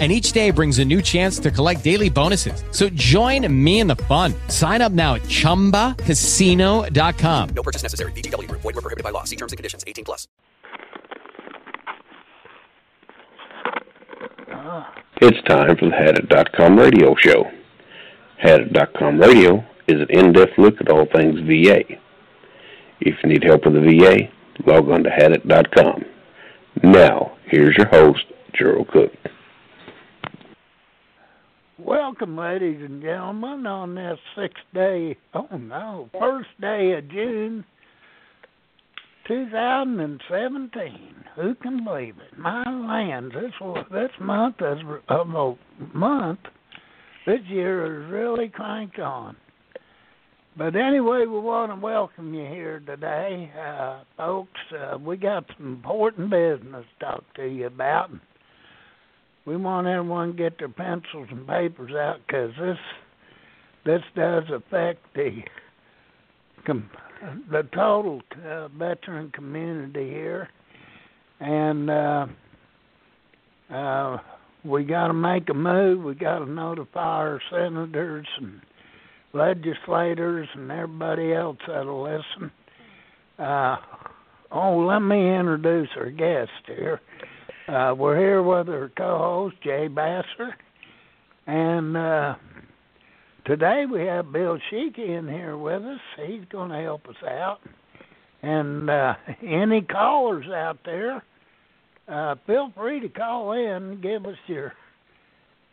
and each day brings a new chance to collect daily bonuses. So join me in the fun. Sign up now at ChumbaCasino.com. No purchase necessary. VGW. Void were prohibited by law. See terms and conditions. 18 plus. It's time for the Hadit.com radio show. Hadit.com radio is an in-depth look at all things VA. If you need help with the VA, log on to Hadit.com. Now, here's your host, Gerald Cook. Welcome, ladies and gentlemen, on this sixth day, oh no, first day of June 2017. Who can believe it? My lands, this, this month is of a month, this year is really cranked on. But anyway, we want to welcome you here today, uh, folks. Uh, we got some important business to talk to you about we want everyone to get their pencils and papers out because this this does affect the the total uh, veteran community here, and uh, uh, we got to make a move. We got to notify our senators and legislators and everybody else that'll listen. Uh, oh, let me introduce our guest here. Uh, we're here with our co-host Jay Basser, and uh, today we have Bill Sheeky in here with us. He's going to help us out. And uh, any callers out there, uh, feel free to call in. Give us your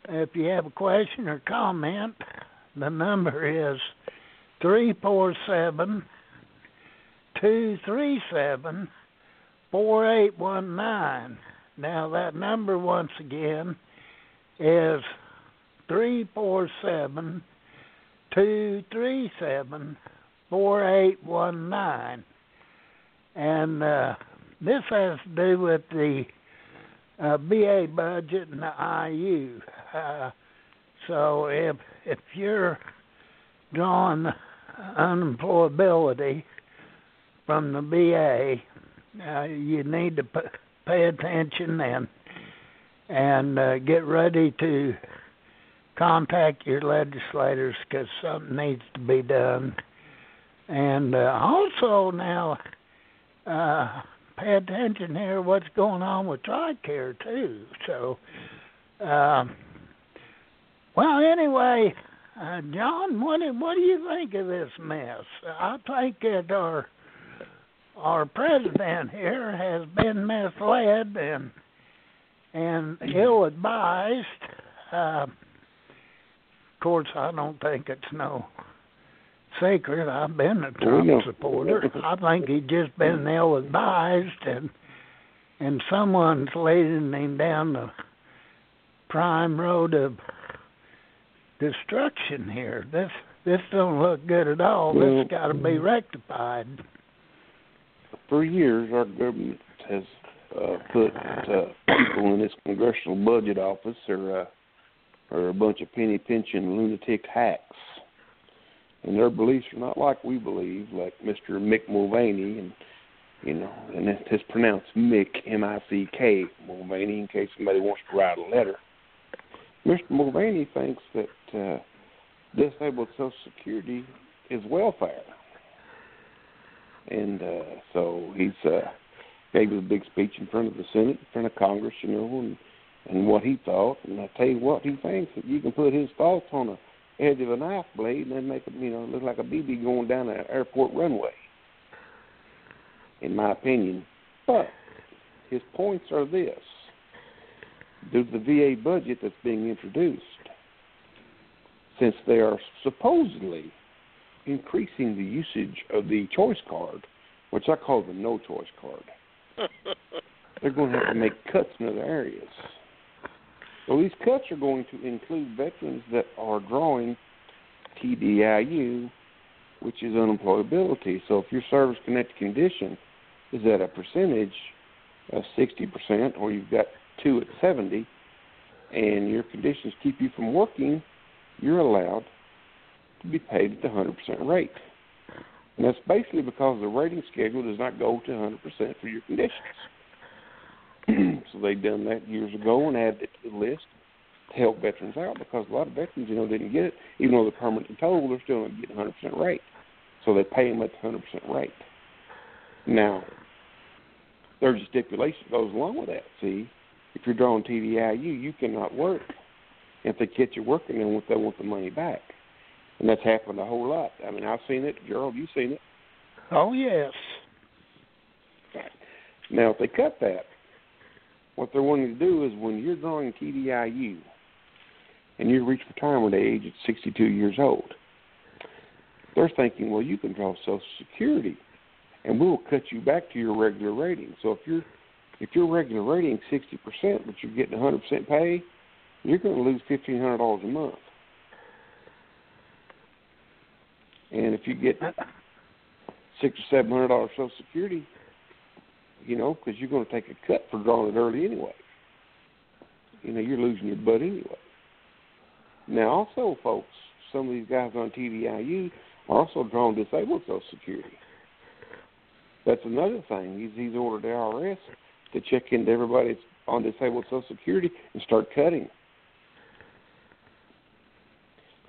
if you have a question or comment. The number is three four seven two three seven four eight one nine. Now that number once again is three four seven two three seven four eight one nine, and uh, this has to do with the uh, VA budget and the IU. Uh, so if if you're drawing unemployability from the VA, uh, you need to put pay attention and and uh, get ready to contact your legislators because something needs to be done. And uh, also now, uh, pay attention here. What's going on with TRICARE too? So, uh, well, anyway, uh, John, what do, what do you think of this mess? I think that our our president here has been misled and and ill advised. Uh, of course, I don't think it's no secret. I've been a Trump no. supporter. I think he's just been ill advised, and and someone's leading him down the prime road of destruction here. This this don't look good at all. Well, this got to be rectified for years, our government has uh, put uh, people in this congressional budget office are uh, are a bunch of penny pinching lunatic hacks, and their beliefs are not like we believe, like Mr. Mick Mulvaney, and you know, and it's pronounced Mick M I C K Mulvaney, in case somebody wants to write a letter. Mr. Mulvaney thinks that uh, disabled Social Security is welfare and uh, so he's uh, gave a big speech in front of the Senate, in front of Congress, you know, and and what he thought. And I tell you what, he thinks that you can put his thoughts on the edge of a knife blade and then make it, you know, look like a BB going down an airport runway. In my opinion, but his points are this: to the VA budget that's being introduced, since they are supposedly increasing the usage of the choice card, which I call the no choice card. They're going to have to make cuts in other areas. So these cuts are going to include veterans that are drawing TDIU, which is unemployability. So if your service connected condition is at a percentage of 60%, or you've got two at 70, and your conditions keep you from working, you're allowed to be paid at the 100% rate. And that's basically because the rating schedule does not go to 100% for your conditions. so they've done that years ago and added it to the list to help veterans out because a lot of veterans, you know, didn't get it. Even though they're permanent and total, they're still not getting 100% rate. So they pay them at the 100% rate. Now, there's a stipulation that goes along with that. See, if you're drawing TDIU, you cannot work. If they catch you working, they want, they want the money back. And that's happened a whole lot. I mean, I've seen it. Gerald, you've seen it. Oh yes. Now, if they cut that, what they're wanting to do is when you're drawing TDIU and you reach retirement age at 62 years old, they're thinking, well, you can draw Social Security, and we'll cut you back to your regular rating. So if you're if your regular rating 60%, but you're getting 100% pay, you're going to lose $1,500 a month. And if you get six or seven hundred dollars Social Security, you know, because you're going to take a cut for drawing it early anyway. You know, you're losing your butt anyway. Now, also, folks, some of these guys on TDIU are also drawing disabled Social Security. That's another thing. He's he's ordered the IRS to check into everybody that's on disabled Social Security and start cutting.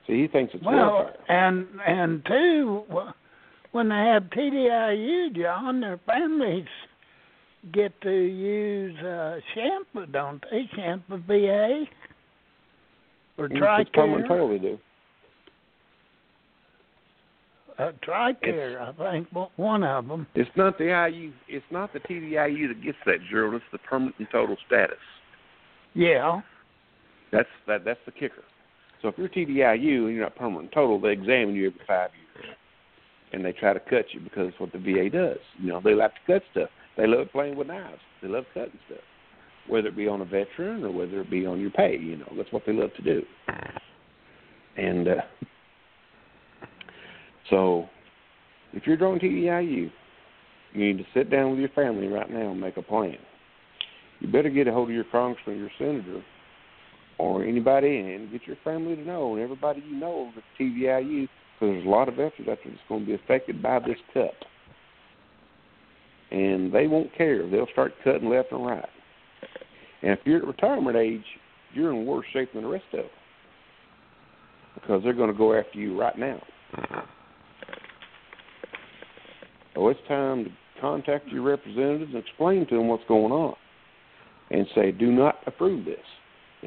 See, he thinks it's Well, and and two, when they have TDIU, John, their families get to use uh, shampoo, don't they? CHAMPVA or It's Tricare. total they do. Uh, Tricare, I think, one of them. It's not the IU. It's not the TDIU that gets that, Gerald. It's the permanent and total status. Yeah. That's that. That's the kicker. So if you're TDIU and you're not permanent total, they examine you every five years, and they try to cut you because it's what the VA does. You know, they like to cut stuff. They love playing with knives. They love cutting stuff, whether it be on a veteran or whether it be on your pay. You know, that's what they love to do. And uh, so, if you're drawing TDIU, you need to sit down with your family right now and make a plan. You better get a hold of your congressman, or your senator, or anybody, and get your family to know, and everybody you know that TDIU, because there's a lot of veterans out there that's going to be affected by this cut. And they won't care. They'll start cutting left and right. And if you're at retirement age, you're in worse shape than the rest of them because they're going to go after you right now. So it's time to contact your representatives and explain to them what's going on, and say, "Do not approve this."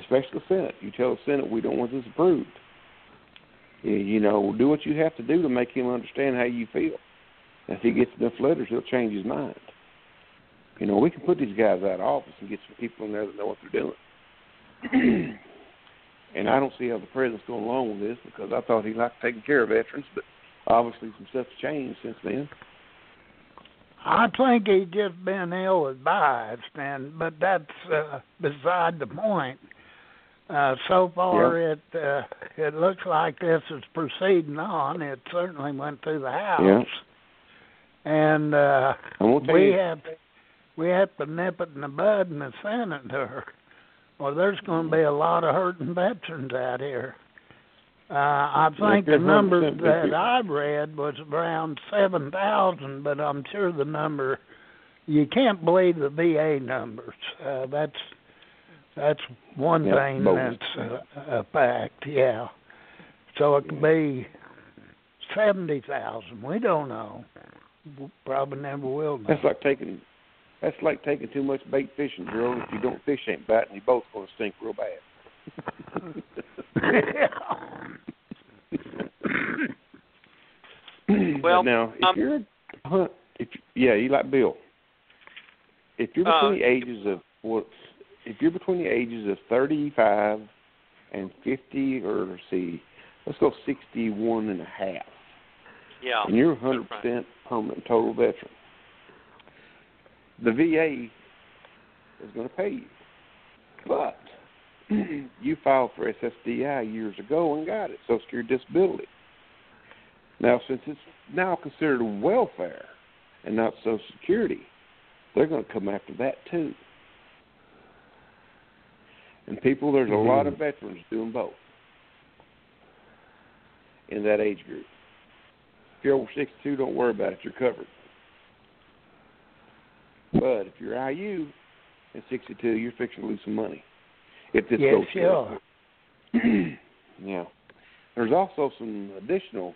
Especially the Senate. You tell the Senate we don't want this approved. You- know, do what you have to do to make him understand how you feel. If he gets enough letters, he'll change his mind. You know, we can put these guys out of office and get some people in there that know what they're doing. and I don't see how the president's going along with this because I thought he liked taking care of veterans, but obviously some stuff's changed since then. I think he's just been ill advised, and but that's uh, beside the point. Uh, so far, it uh, it looks like this is proceeding on. It certainly went through the House, and uh, we you, have we have to nip it in the bud in the Senate, or or there's going to be a lot of hurting veterans out here. Uh, I think the number that people. I read was around seven thousand, but I'm sure the number you can't believe the VA numbers. Uh, that's that's one Yeah, thing bogus. that's a, a fact. Yeah. So it could be seventy thousand. We don't know. We Probably never will know. that's like taking that's like taking too much bait fishing, girl. If you don't fish, ain't biting. You both going to stink real bad. Well, now if um, you're a hunt, if yeah, you like Bill. If you're Uh, between the ages of what, if you're between the ages of 35 and 50, or let's see, let's go 61 and a half, yeah. and you're 100% friend. permanent total veteran, the VA is going to pay you. But you filed for SSDI years ago and got it, Social Security Disability. Now, since it's now considered welfare and not Social Security, they're going to come after that too. And people, there's a Mm-hmm. lot of veterans doing both in that age group. If you're over 62, don't worry about it. You're covered. But if you're IU at 62, you're fixing to lose some money. If this Yes, goes through. are. yeah. There's also some additional,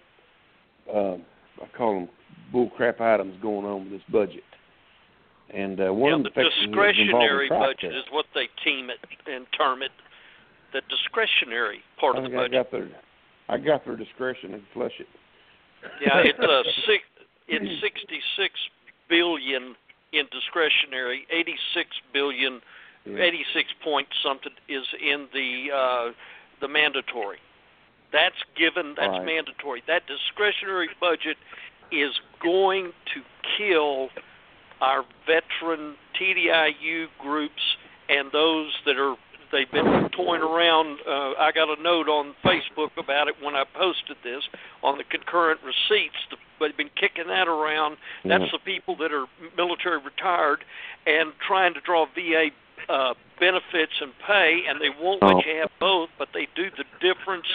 um, I call them bull crap items going on with this budget. And uh, one yeah, of the the discretionary budget is what they team it and term it. The discretionary part of the think I budget. got their, I got their discretion and flush it. Yeah, it's uh six. It's sixty-six billion in discretionary. Eighty-six billion, Yeah. eighty-six point something is in the uh, the mandatory. That's given. That's Right. mandatory. That discretionary budget is going to kill our veteran TDIU groups and those that are they've been toying around. Uh, I got a note on Facebook about it when I posted this on the concurrent receipts. The, they've been kicking that around. That's Yeah. the people that are military retired and trying to draw VA uh, benefits and pay, and they won't Oh. let you have both, but they do the difference.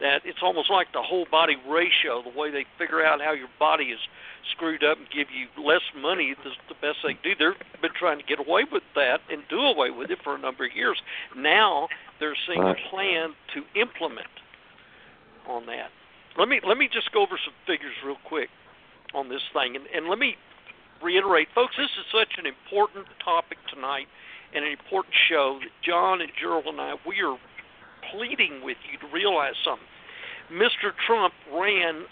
That it's almost like the whole body ratio, the way they figure out how your body is screwed up and give you less money is the best they do. They've been trying to get away with that and do away with it for a number of years. Now they're seeing a plan to implement on that. Let me let me just go over some figures real quick on this thing, and, and let me reiterate, folks. This is such an important topic tonight and an important show that John and Gerald and I we are pleading with you to realize something. Mr. Trump ran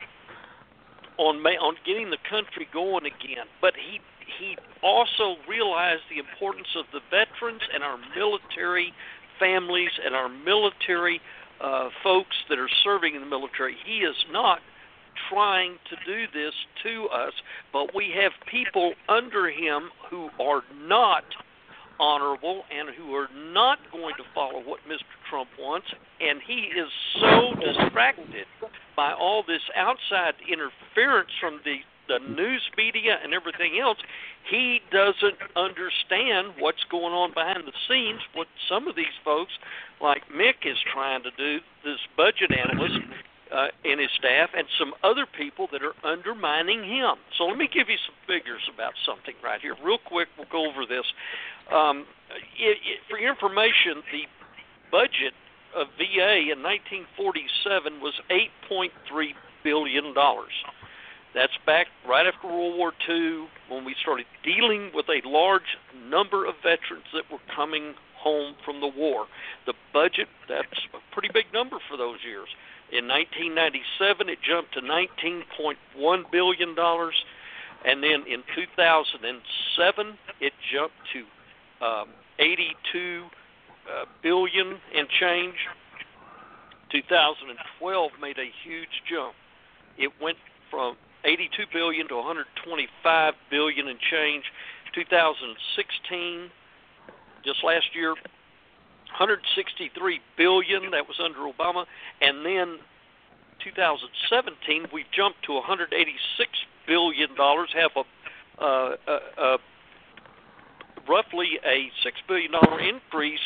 on on getting the country going again, but he he also realized the importance of the veterans and our military families and our military uh, folks that are serving in the military. He is not trying to do this to us, but we have people under him who are not honorable and who are not going to follow what Mr. Trump wants, and he is so distracted by all this outside interference from the the news media and everything else, he doesn't understand what's going on behind the scenes. What some of these folks, like Mick, is trying to do, this budget analyst uh, and his staff, and some other people that are undermining him. So let me give you some figures about something right here, real quick. We'll go over this. Um, it, it, for your information, the budget of VA in 1947 was 8.3 billion dollars. That's back right after World War II when we started dealing with a large number of veterans that were coming home from the war. The budget, that's a pretty big number for those years. In 1997, it jumped to 19.1 billion dollars, and then in 2007, it jumped to um, 82 uh, billion and change. 2012 made a huge jump. It went from 82 billion to 125 billion and change. 2016, just last year, 163 billion. That was under Obama, and then 2017 we jumped to 186 billion dollars. Have a uh, uh, uh, roughly a six billion dollar increase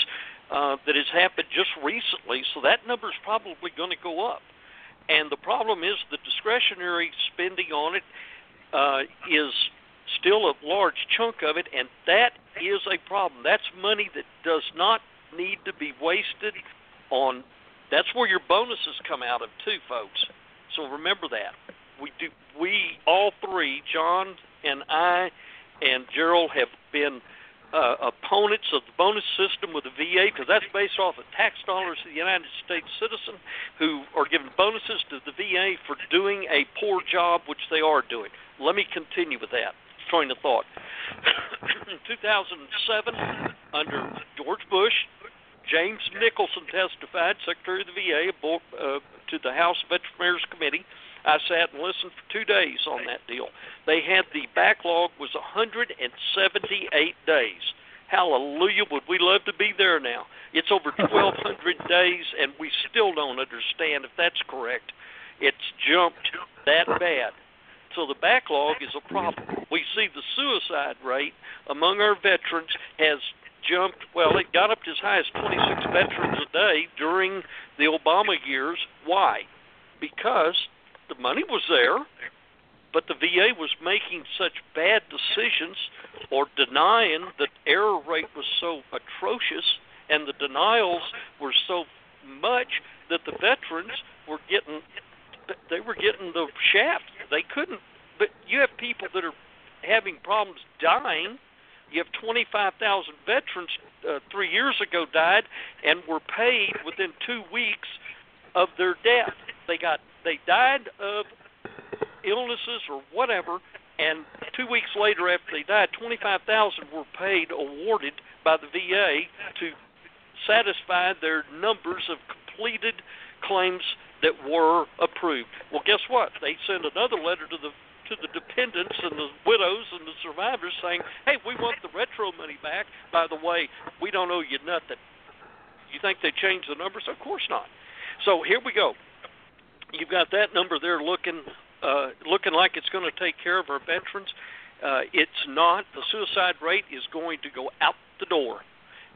uh, that has happened just recently. So that number is probably going to go up. And the problem is the discretionary spending on it uh, is still a large chunk of it, and that is a problem. That's money that does not need to be wasted on. That's where your bonuses come out of too, folks. So remember that. We do. We all three, John and I, and Gerald, have been uh, opponents of the bonus system with the VA because that's based off of tax dollars of the United States citizen who are given bonuses to the VA for doing a poor job, which they are doing. Let me continue with that train of thought. In 2007, under George Bush, James Nicholson testified, Secretary of the VA, aboard, uh, to the House Veterans Affairs Committee. I sat and listened for two days on that deal. They had the backlog was 178 days. Hallelujah! Would we love to be there now? It's over 1,200 days, and we still don't understand if that's correct. It's jumped that bad. So the backlog is a problem. We see the suicide rate among our veterans has jumped. Well, it got up to as high as 26 veterans a day during the Obama years. Why? Because the money was there, but the VA was making such bad decisions or denying the error rate was so atrocious and the denials were so much that the veterans were getting they were getting the shaft. They couldn't. But you have people that are having problems dying. You have 25,000 veterans uh, three years ago died and were paid within two weeks of their death. They got they died of illnesses or whatever, and two weeks later after they died, 25,000 were paid awarded by the VA to satisfy their numbers of completed claims that were approved. Well, guess what? They sent another letter to the to the dependents and the widows and the survivors saying, "Hey, we want the retro money back. By the way, we don't owe you nothing." You think they changed the numbers? Of course not. So here we go. You've got that number there looking uh, looking like it's going to take care of our veterans. Uh, it's not. The suicide rate is going to go out the door,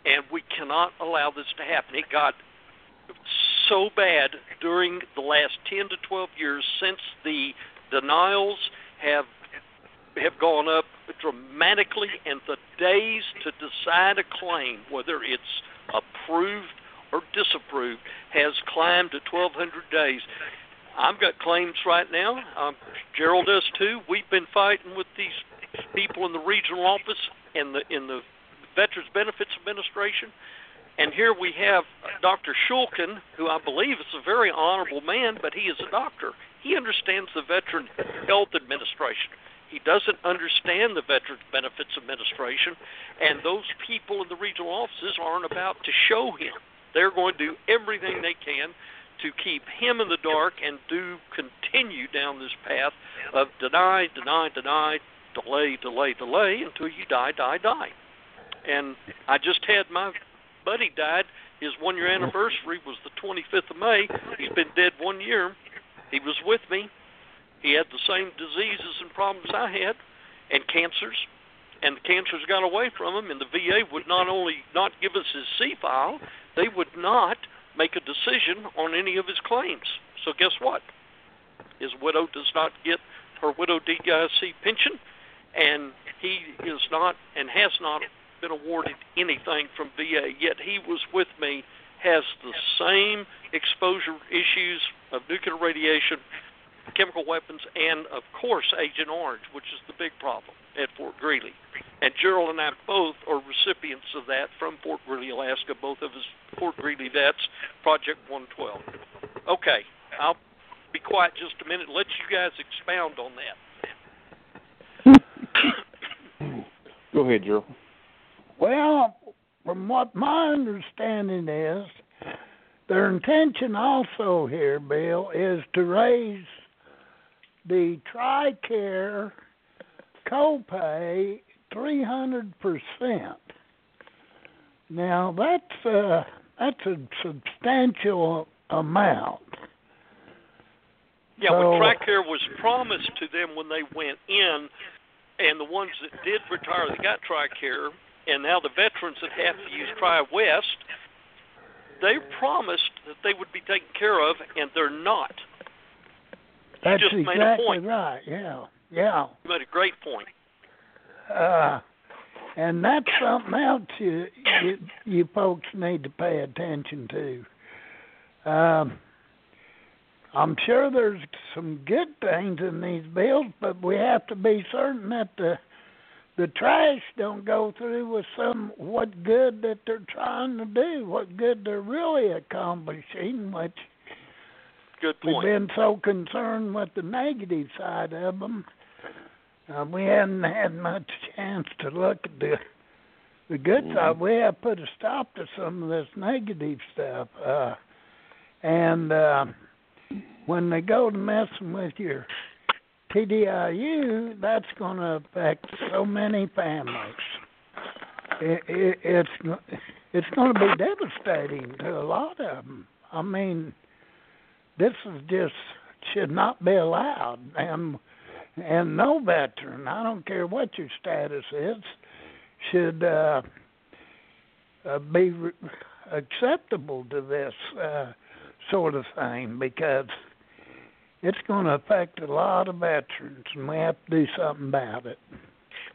and we cannot allow this to happen. It got so bad during the last 10 to 12 years since the denials have have gone up dramatically and the days to decide a claim whether it's approved or disapproved has climbed to 1200 days i've got claims right now um, gerald does too we've been fighting with these people in the regional office and the in the veterans benefits administration and here we have Dr. Shulkin, who I believe is a very honorable man, but he is a doctor. He understands the Veteran Health Administration. He doesn't understand the Veterans Benefits Administration, and those people in the regional offices aren't about to show him. They're going to do everything they can to keep him in the dark and do continue down this path of deny, deny, deny, delay, delay, delay until you die, die, die. And I just had my buddy died. His one year anniversary was the 25th of May. He's been dead one year. He was with me. He had the same diseases and problems I had, and cancers. And the cancers got away from him, and the VA would not only not give us his C file, they would not make a decision on any of his claims. So guess what? His widow does not get her widow DIC pension, and he is not and has not been awarded anything from VA, yet he was with me, has the same exposure issues of nuclear radiation, chemical weapons, and of course Agent Orange, which is the big problem at Fort Greely. And Gerald and I both are recipients of that from Fort Greely, Alaska, both of us Fort Greely vets, Project 112. Okay, I'll be quiet just a minute and let you guys expound on that. Go ahead, Gerald. Well, from what my understanding is, their intention also here, Bill, is to raise the TRICARE copay 300%. Now, that's a, that's a substantial amount. Yeah, So- TRICARE was promised to them when they went in, and the ones that did retire that got TRICARE, and now the veterans that have to use Tri West, they promised that they would be taken care of, and they're not. That's just made a exactly point. right. Yeah, yeah. You made a great point. Uh, and that's something else you, you you folks need to pay attention to. Um, I'm sure there's some good things in these bills, but we have to be certain that the the trash don't go through with some what good that they're trying to do, what good they're really accomplishing, which Good point. We've been so concerned with the negative side of them. Uh, we hadn't had much chance to look at the the good side. We have put a stop to some of this negative stuff. Uh, and uh, when they go to messing with your TDIU, that's going to affect so many families. It, it, it's it's going to be devastating to a lot of them. I mean, this is just should not be allowed. And and no veteran, I don't care what your status is, should uh, uh, be re- acceptable to this uh, sort of thing because it's going to affect a lot of veterans, and we have to do something about it.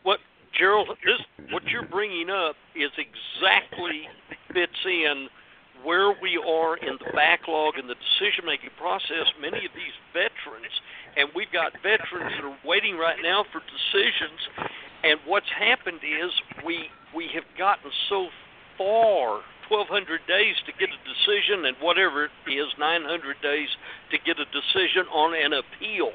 What Gerald, this what you're bringing up is exactly fits in where we are in the backlog and the decision making process. Many of these veterans, and we've got veterans that are waiting right now for decisions. And what's happened is we we have gotten so far 1,200 days to get a decision, and whatever it is, 900 days to get a decision on an appeal.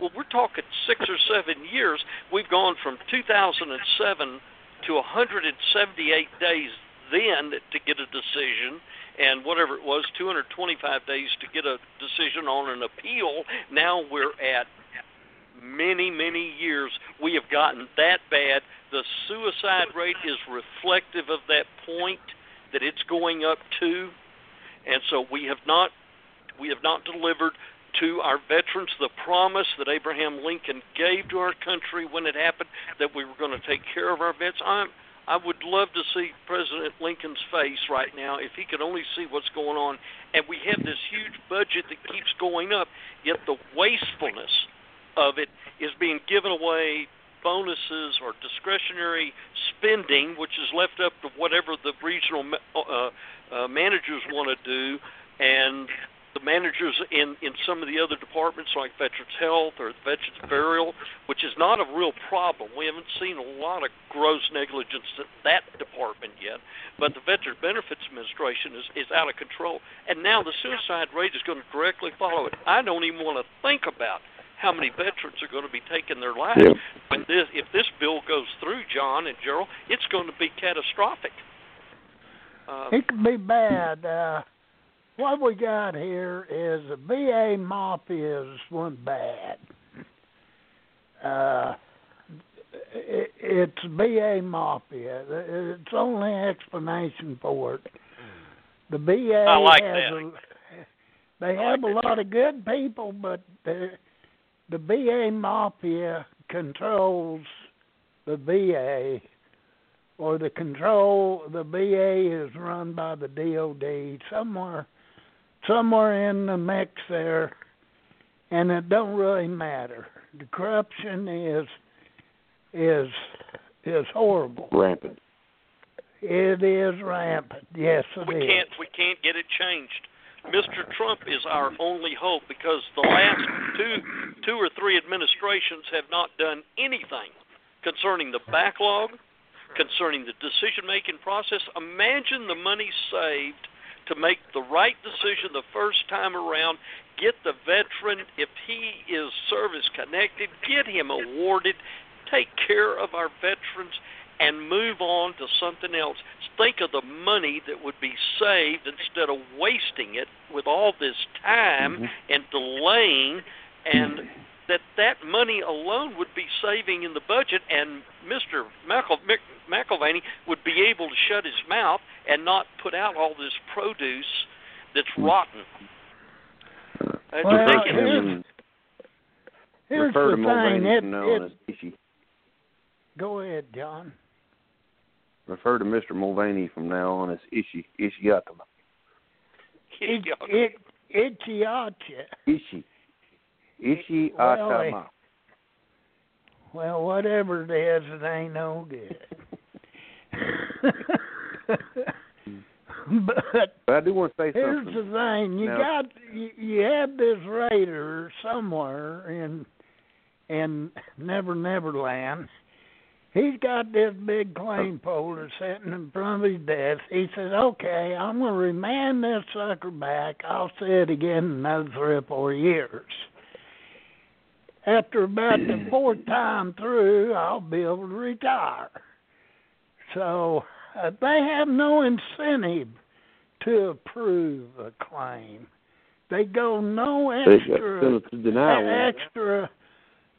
Well, we're talking six or seven years. We've gone from 2007 to 178 days then to get a decision, and whatever it was, 225 days to get a decision on an appeal. Now we're at many, many years. We have gotten that bad. The suicide rate is reflective of that point that it's going up to, and so we have not we have not delivered to our veterans the promise that Abraham Lincoln gave to our country when it happened that we were going to take care of our vets. I'm I would love to see President Lincoln's face right now if he could only see what's going on. And we have this huge budget that keeps going up, yet the wastefulness of it is being given away bonuses or discretionary spending, which is left up to whatever the regional uh, uh, managers want to do, and the managers in in some of the other departments like Veterans Health or Veterans Burial, which is not a real problem. We haven't seen a lot of gross negligence in that department yet, but the Veterans Benefits Administration is is out of control, and now the suicide rate is going to directly follow it. I don't even want to think about how many veterans are going to be taking their lives Yeah. when this if this bill goes through, John and Gerald, it's going to be catastrophic. Um, It could be bad. Uh, what we got here is the VA mafias went bad. Uh, it, it's VA mafia. It's the only explanation for it. The VA I like has that. a, they I have like a that lot of good people, but the the VA mafia controls the VA or the control the VA is run by the DOD somewhere somewhere in the mix there and it don't really matter. The corruption is is is horrible. Rampant. It is rampant. Yes, it we is. can't we can't get it changed. Mr. Trump is our only hope because the last two two or three administrations have not done anything concerning the backlog, concerning the decision making process. Imagine the money saved to make the right decision the first time around, get the veteran if he is service connected, get him awarded, take care of our veterans and move on to something else. Think of the money that would be saved instead of wasting it with all this time mm-hmm. and delaying, and that that money alone would be saving in the budget, and Mr. McEl- Mc- McElvaney would be able to shut his mouth and not put out all this produce that's mm-hmm. rotten. Uh, that's Well, ridiculous. here's- Here's Refer the to thing. It, from now on it, as go ahead, John. Refer to Mr. Mulvaney from now on as Ishi. Ishiatama. It, it, Itchiacha. Ishi. Ishi Well, Atama. Well, whatever it is, it ain't no good. but But I do want to say here's something. the thing: you Now- got you, you have this rater somewhere in in Never Never Land. He's got this big claim folder sitting in front of his desk. He says, "Okay, I'm going to remand this sucker back. I'll see it again in another three or four years." After about the fourth time through, I'll be able to retire. So uh, they have no incentive to approve a claim. They go no extra extra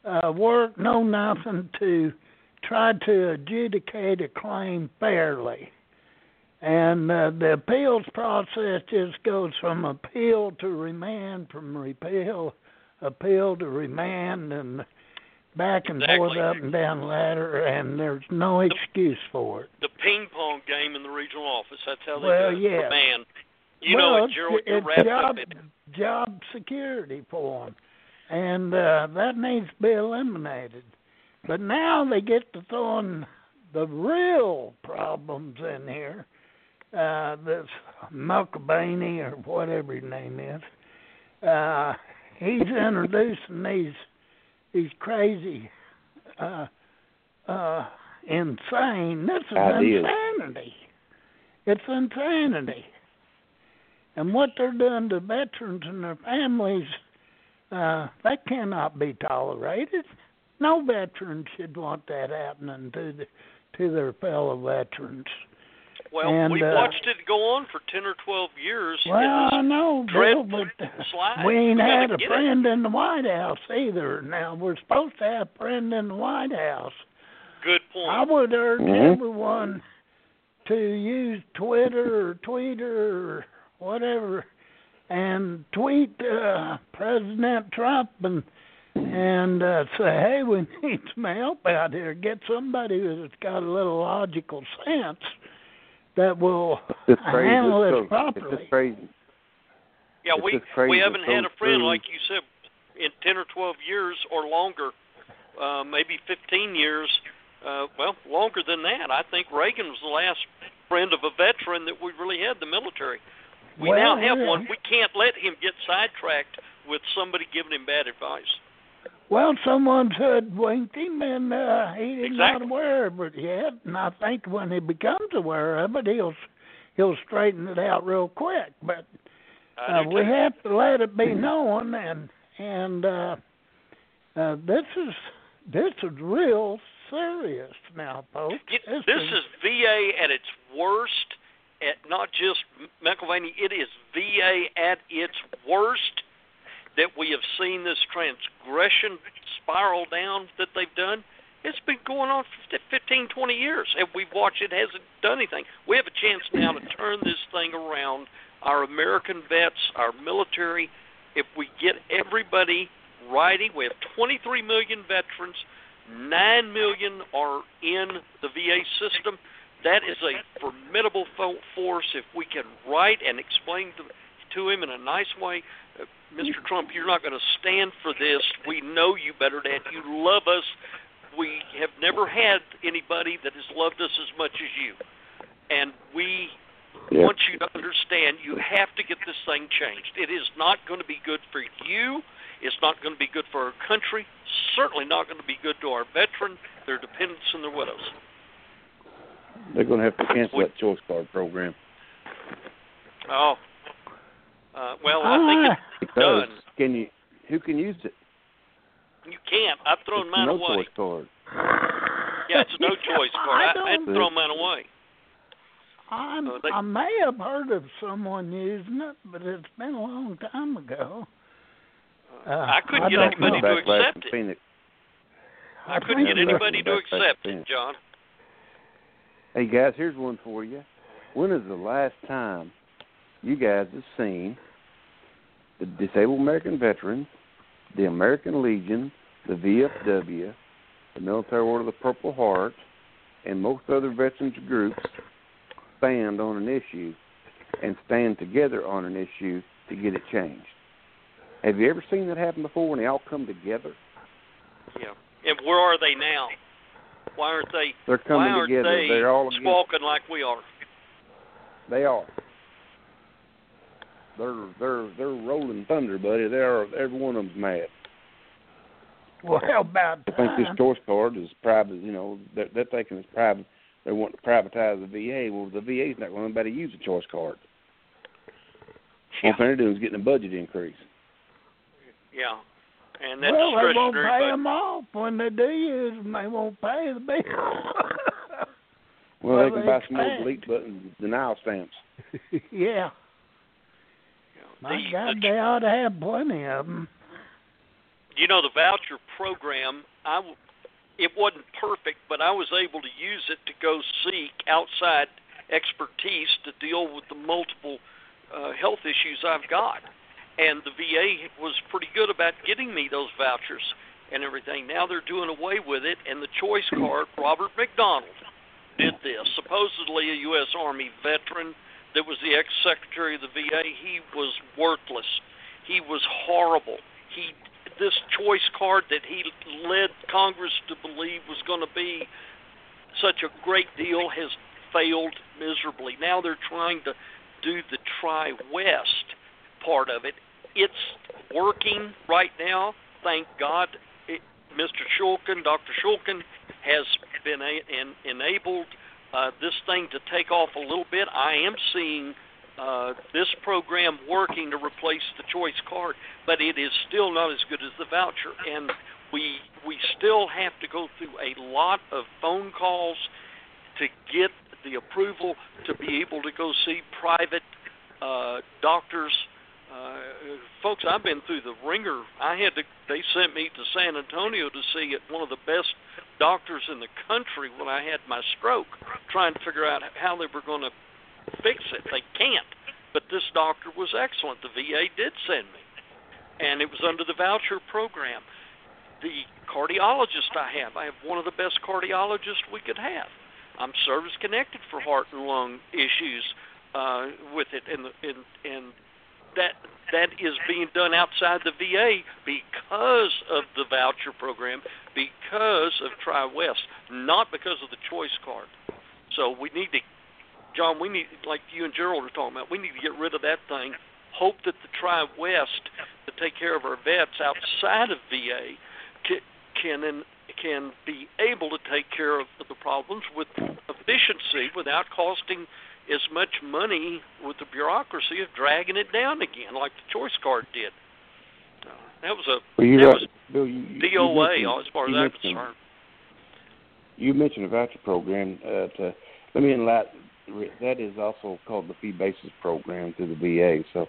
uh, work, no nothing to try to adjudicate a claim fairly. And uh, the appeals process just goes from appeal to remand, from repeal, appeal to remand, and back and forth, up and down ladder, and there's no excuse for it. The ping pong game in the regional office. That's how they Well, do it. yeah. Man, you well, know it, it's, Gerald. You're it's job up in it. job security for them, and uh, that needs to be eliminated. But now they get to throwing the real problems in here. Uh, this Mulcabeany or whatever his name is. Uh, he's introducing these these crazy, uh, uh, insane. This is Ideas. insanity. It's insanity. And what they're doing to veterans and their families, uh, that cannot be tolerated. No veteran should want that happening to the, to their fellow veterans. Well, and, we've uh, watched it go on for ten or twelve years. Well, I know, Bill, but slide. we ain't We had a get it. friend in the White House either. Now we're supposed to have a friend in the White House. Good point. I would urge Mhm. everyone to use Twitter or Tweeter or whatever and tweet uh, President Trump and and uh, say, hey, we need some help out here. Get somebody that's got a little logical sense that will It's crazy. handle It's it so- properly. It's just crazy. yeah, it's we just crazy. we haven't so had a friend true. like you said in ten or twelve years or longer, uh, maybe fifteen years. Uh, well, longer than that. I think Reagan was the last friend of a veteran that we really had. The military. We Well, now have yeah. one. We can't let him get sidetracked with somebody giving him bad advice. Well, someone's hoodwinked him, and uh, he's not Exactly. aware of it yet. And I think when he becomes aware of it, he'll he'll straighten it out real quick. But uh, we have to let it be known, and and uh, uh, this is this is real serious now, folks. It, this is VA at its worst. At not just McElvaney, it is VA at its worst. That we have seen this transgression spiral down that they've done. It's been going on for 15, 20 years, and we've watched it hasn't done anything. We have a chance now to turn this thing around. Our American vets, our military, if we get everybody righty, we have 23 million veterans. Nine million are in the VA system. That is a formidable force. If we can write and explain to, to him in a nice way, uh, Mr. Trump, you're not going to stand for this. We know you better than you love us. We have never had anybody that has loved us as much as you, and we Yeah. want you to understand you have to get this thing changed. It is not going to be good for you. It's not going to be good for our country. Certainly not going to be good to our veterans, their dependents, and their widows. They're going to have to cancel that choice card program. Oh, uh, well, I think Ah, it's Because done. can you? Who can use it? You can't. I've thrown It's mine no away. choice card. Yeah, it's a no choice card. I, I had to don't- throw mine away. I'm, Uh, they- I may have heard of someone using it, but it's been a long time ago. Uh, I couldn't I get anybody know. to Backlash accept it. Phoenix. I couldn't get anybody to accept it, John. Hey guys, here's one for you. When is the last time you guys have seen the Disabled American Veterans, the American Legion, the VFW, the Military Order of the Purple Heart, and most other veterans groups stand on an issue and stand together on an issue to get it changed? Have you ever seen that happen before when they all come together? Yeah. And where are they now? Why aren't they? They're coming Why aren't together. they They're all against squawking like we are? They are. They're they're they're rolling thunder, buddy. They are every one of them's mad. Well, how about I think this choice card is private. You know, they're, they're thinking it's private. They want to privatize the VA. Well, the VA's not going to anybody use a choice card. Yeah. All they're doing is getting a budget increase. Yeah. And that's well, they won't pay but- them off when they do use them. They won't pay the bill. Well, Well, they can they buy some more delete buttons, denial stamps. yeah, my the- God, the- they ought to have plenty of them. you know the voucher program i it wasn't perfect but i was able to use it to go seek outside expertise to deal with the multiple uh, health issues i've got and the va was pretty good about getting me those vouchers and everything. Now they're doing away with it, and the choice card, Robert McDonald, did this. Supposedly a U.S. Army veteran that was the ex-secretary of the VA. He was worthless. He was horrible. He this choice card that he led Congress to believe was going to be such a great deal has failed miserably. Now they're trying to do the Tri West part of it. It's working right now. Thank God. It, Mr. Shulkin, Dr. Shulkin, has been a, en, enabled uh, this thing to take off a little bit. I am seeing uh, this program working to replace the choice card, but it is still not as good as the voucher, and we we still have to go through a lot of phone calls to get the approval to be able to go see private uh, doctors. Uh, folks, I've been through the wringer. I had to. They sent me to San Antonio to see at one of the best doctors in the country when I had my stroke, trying to figure out how they were going to fix it. They can't. But this doctor was excellent. The VA did send me, and it was under the voucher program. The cardiologist I have, I have one of the best cardiologists we could have. I'm service connected for heart and lung issues uh, with it, and and and that that is being done outside the VA because of the voucher program, because of TriWest, not because of the choice card. So we need to, John. We need, like you and Gerald are talking about, we need to get rid of that thing. Hope that the Tri West to take care of our vets outside of VA can can can be able to take care of the problems with efficiency without costing as much money with the bureaucracy of dragging it down again, like the choice card did. Uh, that was a well, you that right. was Bill, you, DOA you as far as I'm concerned. You mentioned a voucher program. Uh, to, let me enlighten. That is also called the fee basis program through the VA. So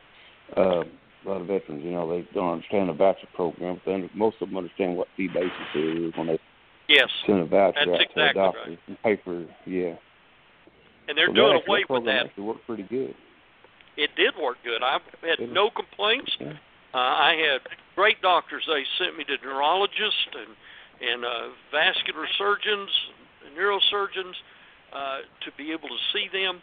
uh, a lot of veterans, you know, they don't understand the voucher program. But most of them understand what fee basis is when they yes, send a voucher that's out exactly to a doctor right. and pay for. Yeah. And they're so doing away with that. It worked pretty good. It did work good. I had it? no complaints. Yeah. Uh, I had great doctors. They sent me to neurologists and and uh, vascular surgeons, neurosurgeons, uh, to be able to see them,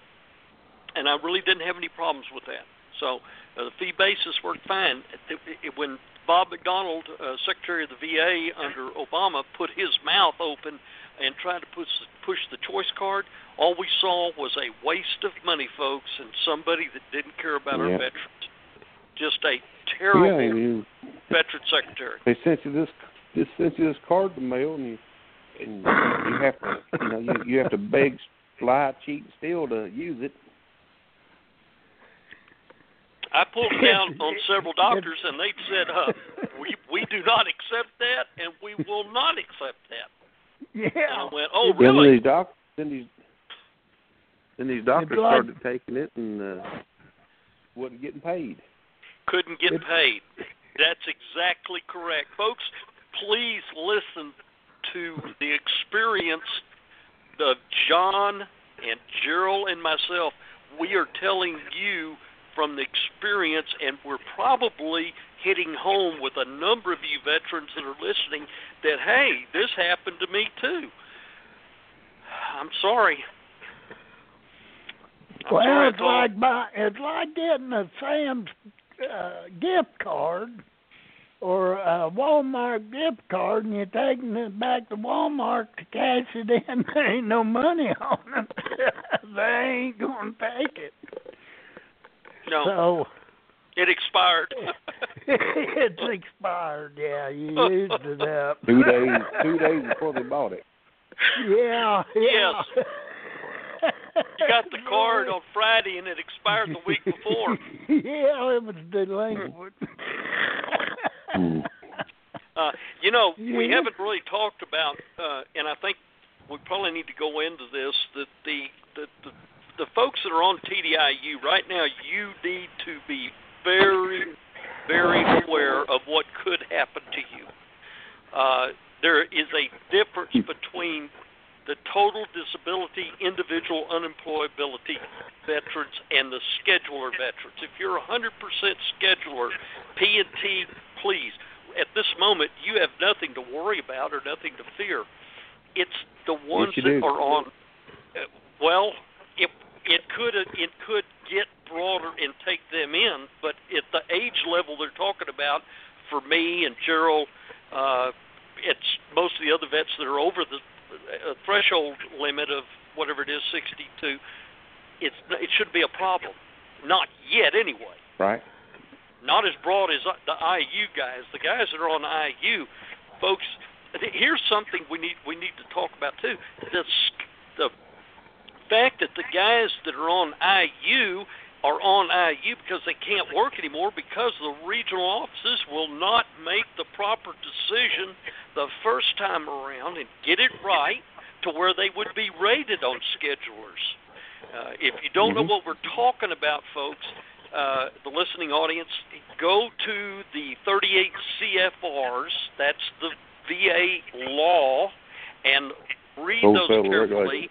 and I really didn't have any problems with that. So uh, the fee basis worked fine. It, it, when Bob McDonald, uh, Secretary of the VA under Obama, put his mouth open and tried to push push the choice card, all we saw was a waste of money, folks, and somebody that didn't care about our veterans. Just a terrible Yeah, and you, veteran secretary. they sent you this just sent you this card in the mail and you and you have to you know you, you have to beg fly cheap still to use it. I pulled down on several doctors, and they said, uh, "We we do not accept that, and we will not accept that." And I Yeah. went, "Oh, Then really?" these doc then these then these doctors started taking it and uh wasn't getting paid. Couldn't get paid. That's exactly correct, folks. Please listen to the experience of John and Gerald and myself. We are telling you from the experience, and we're probably hitting home with a number of you veterans that are listening that hey, this happened to me too. I'm sorry. I'm Well, sorry it's like buy, it's like getting a Sam's uh, gift card or a Walmart gift card, and you're taking it back to Walmart to cash it in. There ain't no money on it. they ain't gonna take it. No, So it expired. it's expired. Yeah, you used it up. Two days two days before they bought it. Yeah. yeah. You got the card on Friday and it expired the week before. yeah, it was delinquent. Hmm. Uh, you know, we Yeah. haven't really talked about, uh, and I think we probably need to go into this. That the the the, the folks that are on TDIU right now, you need to be very, very aware of what could happen to you. Uh, there is a difference between the total disability, individual unemployability veterans, and the schedular veterans. If you're 100% schedular, P&T, please at this moment you have nothing to worry about or nothing to fear. It's the ones you that do. are on. Uh, well, it could it could get broader and take them in, but at the age level they're talking about, for me and Gerald, uh, it's most of the other vets that are over the uh, threshold limit of whatever it is, 62. It's it should be a problem. Not yet, anyway. Right. Not as broad as the IU guys. The guys that are on IU, folks. Here's something we need we need to talk about too. The the fact that the guys that are on IU are on IU because they can't work anymore because the regional offices will not make the proper decision the first time around and get it right to where they would be rated on schedulers. Uh, if you don't know Mhm. what we're talking about, folks, uh, the listening audience, go to the 38 CFRs. That's the VA law, and read those federal carefully.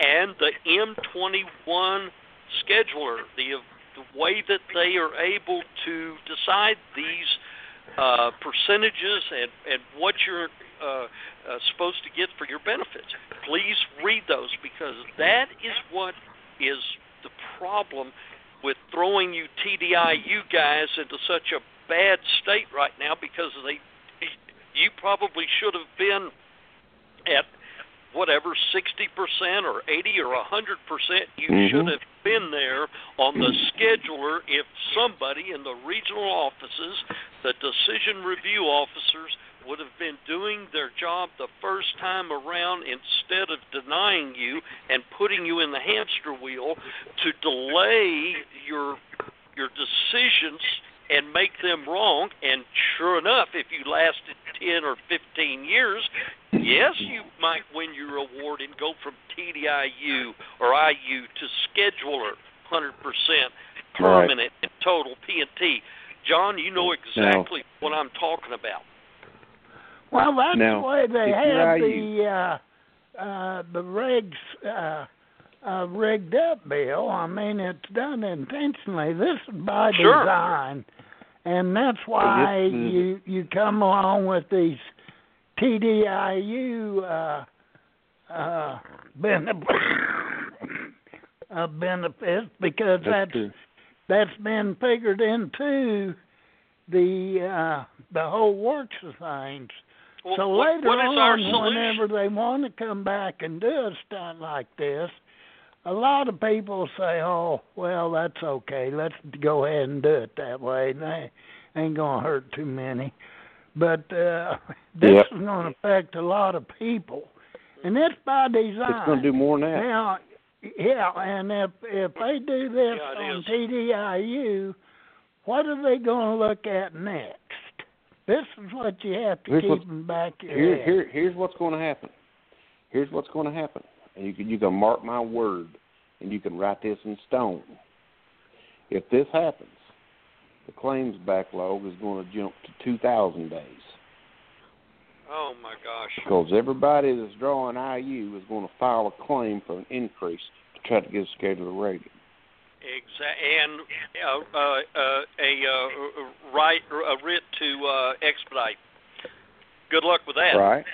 And the M21 scheduler, the the way that they are able to decide these uh, percentages and and what you're uh, uh, supposed to get for your benefits. Please read those because that is what is the problem with throwing you TDIU guys into such a bad state right now because they you probably should have been at whatever 60% or 80 or 100% you Mhm. should have been there on the scheduler if somebody in the regional offices the decision review officers would have been doing their job the first time around instead of denying you and putting you in the hamster wheel to delay your your decisions and make them wrong and sure enough if you lasted 10 or 15 years yes you might win your award and go from TDIU or IU to schedular 100% permanent and total P&T John you know exactly what I'm talking about. Well, that's Now, the way they if have the uh, uh, the regs uh, uh, rigged up, Bill. I mean, it's done intentionally. This is by Sure. design, and that's why is- you you come along with these TDIU uh, uh, benefits, uh, benefits because That's that's that's been figured into the uh the whole works of things. Well, so what- later what our on, whenever they want to come back and do a stunt like this, a lot of people say, "Oh, well, that's okay. Let's go ahead and do it that way. They ain't gonna hurt too many." But uh this Yep. is gonna affect a lot of people, and it's by design. It's going to do more than that. Now, yeah, and if if they do this Yeah, on is. TDIU, what are they going to look at next? This is what you have to Here's keep in back of your Here, head. here, here's what's going to happen. Here's what's going to happen, and you can you can mark my word, and you can write this in stone. If this happens, the claims backlog is going to jump to 2,000 days oh my gosh because everybody that's drawing IU is going to file a claim for an increase to try to get a schedular rating. Exact and uh, uh, uh, a uh, right a writ to uh, expedite. Good luck with that. Right?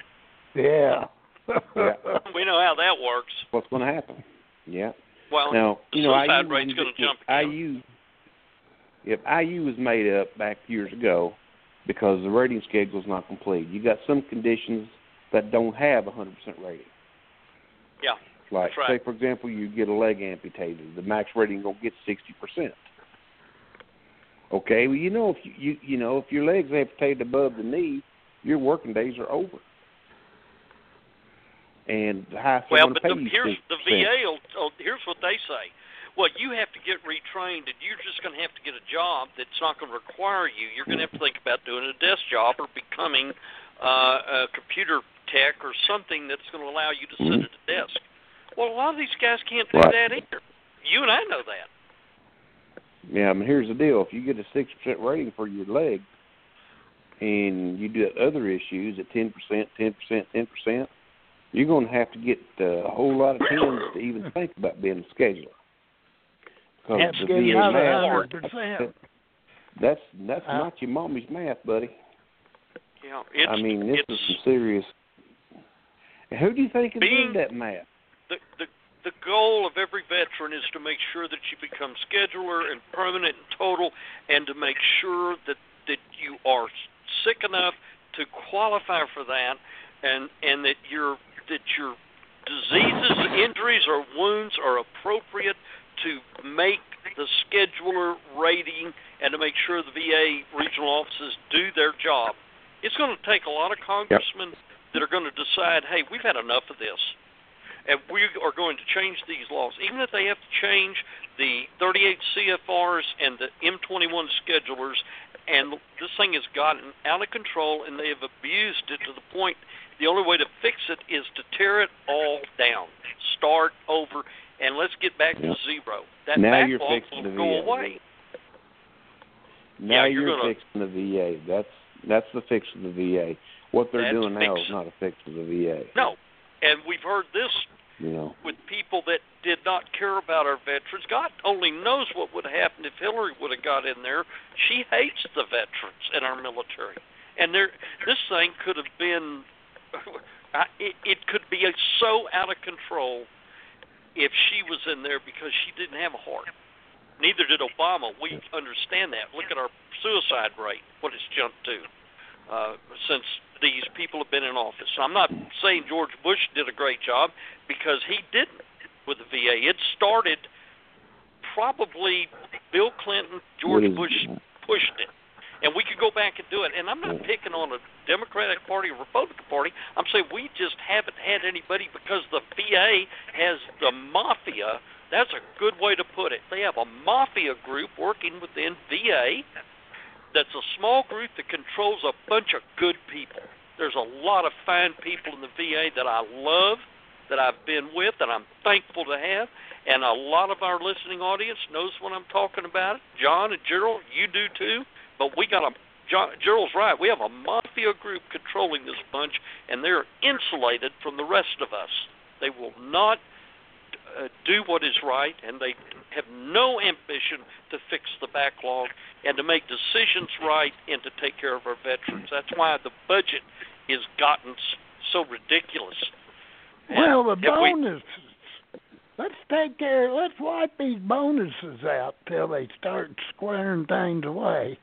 Yeah. Yeah. We know how that works. What's going to happen? Yeah. Well, Now, the you know, IU, rate's going to jump again. IU, if IU was made up back years ago because the rating schedule is not complete, you got some conditions that don't have a 100% rating. Yeah, Like, That's right. say, for example, you get a leg amputated, the max rating going to get 60%. Okay, well, you know, if you, you you know if your leg's amputated above the knee, your working days are over. And the Well, but the, here's the VA. Will, will, here's what they say. Well, you have to get retrained, and you're just going to have to get a job that's not going to require you. You're going to have to think about doing a desk job or becoming uh, a computer tech or something that's going to allow you to sit Mhm. at a desk. Well, a lot of these guys can't do Right. that either. You and I know that. Yeah, I mean, here's the deal: if you get a six percent rating for your leg, and you do other issues at ten percent, ten percent, ten percent, you're going to have to get uh, a whole lot of tens to even think about being a scheduler. Because Have to the get VA math, hundred that's that's Uh, not your mommy's math, buddy. Yeah, it's, I mean, this it's, is some serious. Who do you think is Being- doing that math? the the the goal of every veteran is to make sure that you become scheduler and permanent and total, and to make sure that that you are sick enough to qualify for that, and and that your that your diseases, injuries, or wounds are appropriate to make the schedular rating and to make sure the VA regional offices do their job. It's going to take a lot of congressmen that are going to decide, hey, we've had enough of this and we are going to change these laws, even if they have to change the 38 CFRs and the M21 schedulers. And this thing has gotten out of control, and they have abused it to the point. The only way to fix it is to tear it all down, start over, and let's get back Yeah. to zero. That Now you're fixing will the go VA. away. Now Yeah, you're you're gonna- fixing the VA. That's that's the fix of the VA. What they're doing now is not a fix of the VA. No, and we've heard this You know. with people that did not care about our veterans. God only knows what would have happened if Hillary would have got in there. She hates the veterans in our military, and there, this thing could have been, it, it could be so out of control if she was in there because she didn't have a heart. Neither did Obama. We understand that. Look at our suicide rate, what it's jumped to uh, since these people have been in office. I'm not saying George Bush did a great job because he didn't with the VA. It started probably Bill Clinton, George Bush pushed it. And we could go back and do it. And I'm not picking on a Democratic Party or Republican Party. I'm saying we just haven't had anybody because the VA has the mafia. That's a good way to put it. They have a mafia group working within VA that's a small group that controls a bunch of good people. There's a lot of fine people in the VA that I love, that I've been with, that I'm thankful to have, and a lot of our listening audience knows what I'm talking about. John and Gerald, you do too, but we got a John, Gerald's right. We have a mafia group controlling this bunch, and they're insulated from the rest of us. They will not uh, do what is right, and they have no ambition to fix the backlog and to make decisions right and to take care of our veterans. That's why the budget has gotten so ridiculous. And Well, the if we- Let's take care. Let's wipe these bonuses out till they start squaring things away.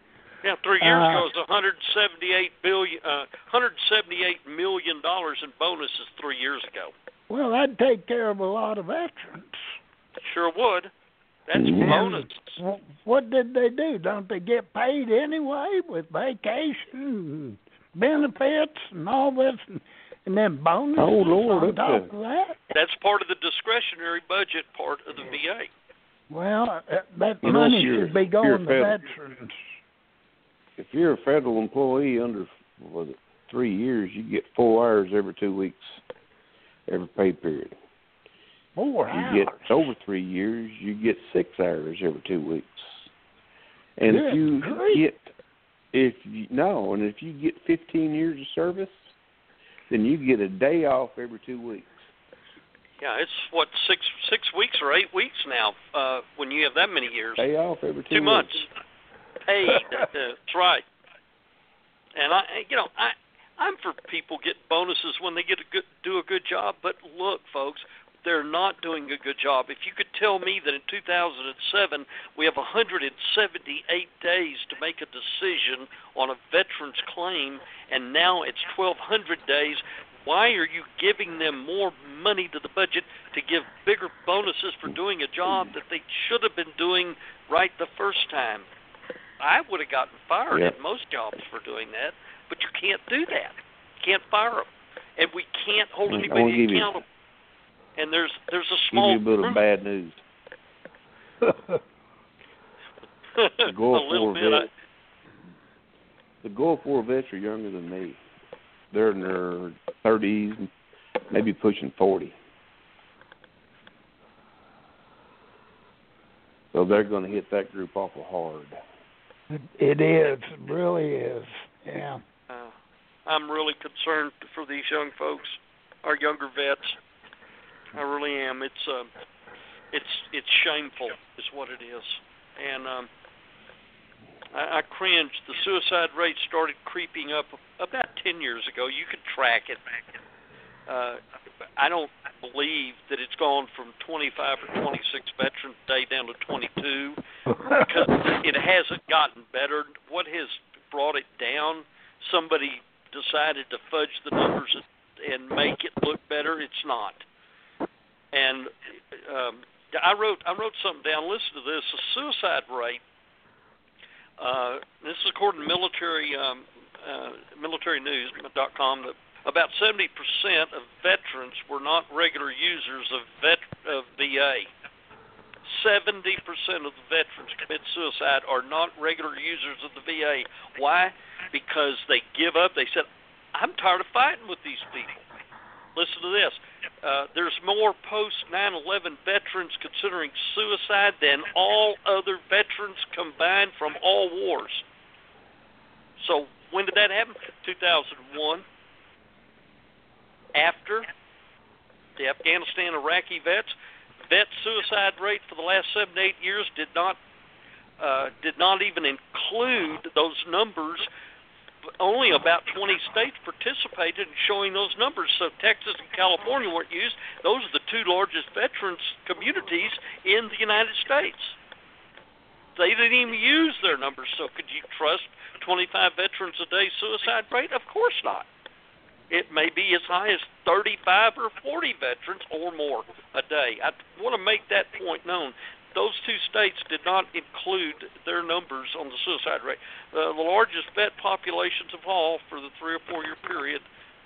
Yeah, three years uh, ago it was 178 billion, uh, 178 million dollars in bonuses three years ago. Well, that'd take care of a lot of veterans. Sure would. That's Mhm. bonuses. Wh- What did they do? Don't they get paid anyway with vacation and benefits and all this, and, and then bonuses Oh, Lord, on that's top a- of that? That's part of the discretionary budget part of the VA. Well, uh, that You know, money should be if going to veterans. If you're a federal employee under what was it, three years, you get four hours every two weeks, every pay period. Four You hours. get over three years, you get six hours every two weeks. And Good if you grief. get if you no, and if you get fifteen years of service, then you get a day off every two weeks. Yeah, it's what six six weeks or eight weeks now. Uh, when you have that many years, Day off every two, two months weeks. Paid. that's right. And I, you know, I I'm for people get bonuses when they get a good do a good job. But look, folks, they're not doing a good job. If you could tell me that in 2007 we have 178 days to make a decision on a veteran's claim, and now it's 1,200 days. Why are you giving them more money to the budget to give bigger bonuses for doing a job that they should have been doing right the first time? I would have gotten fired Yep. at most jobs for doing that, but you can't do that. You can't fire them, and we can't hold mm, I anybody give you- accountable. And there's there's a small Give you a bit of bad news. a Gulf War bit. I, the Gulf War vets are younger than me. They're in their thirties, maybe pushing forty. So they're going to hit that group awful hard. It is. It really is. Yeah. uh, I'm really concerned for these young folks, our younger vets. I really am. It's um, it's it's shameful, is what it is. And um, I, I cringed. The suicide rate started creeping up about 10 years ago. You could track it. Uh, I don't believe that it's gone from 25 or 26 veterans a day down to 22 because it hasn't gotten better. What has brought it down? Somebody decided to fudge the numbers and make it look better. It's not. And um, I wrote I wrote something down. Listen to this: the suicide rate. Uh, this is according to military um, uh, militarynews.com. That about 70% of veterans were not regular users of vet of VA. 70% of the veterans commit suicide are not regular users of the VA. Why? Because they give up. They said, "I'm tired of fighting with these people." Listen to this. Uh, there's more post 9/11 veterans considering suicide than all other veterans combined from all wars. So when did that happen? 2001 after the Afghanistan Iraqi vets. Vet suicide rate for the last seven eight years did not uh, did not even include those numbers. Only about 20 states participated in showing those numbers. So Texas and California weren't used. Those are the two largest veterans communities in the United States. They didn't even use their numbers. So could you trust 25 veterans a day suicide rate? Of course not it may be as high as 35 or 40 veterans or more a day. I want to make that point known. Those two states did not include their numbers on the suicide rate. Uh, the largest vet populations of all for the three or four year period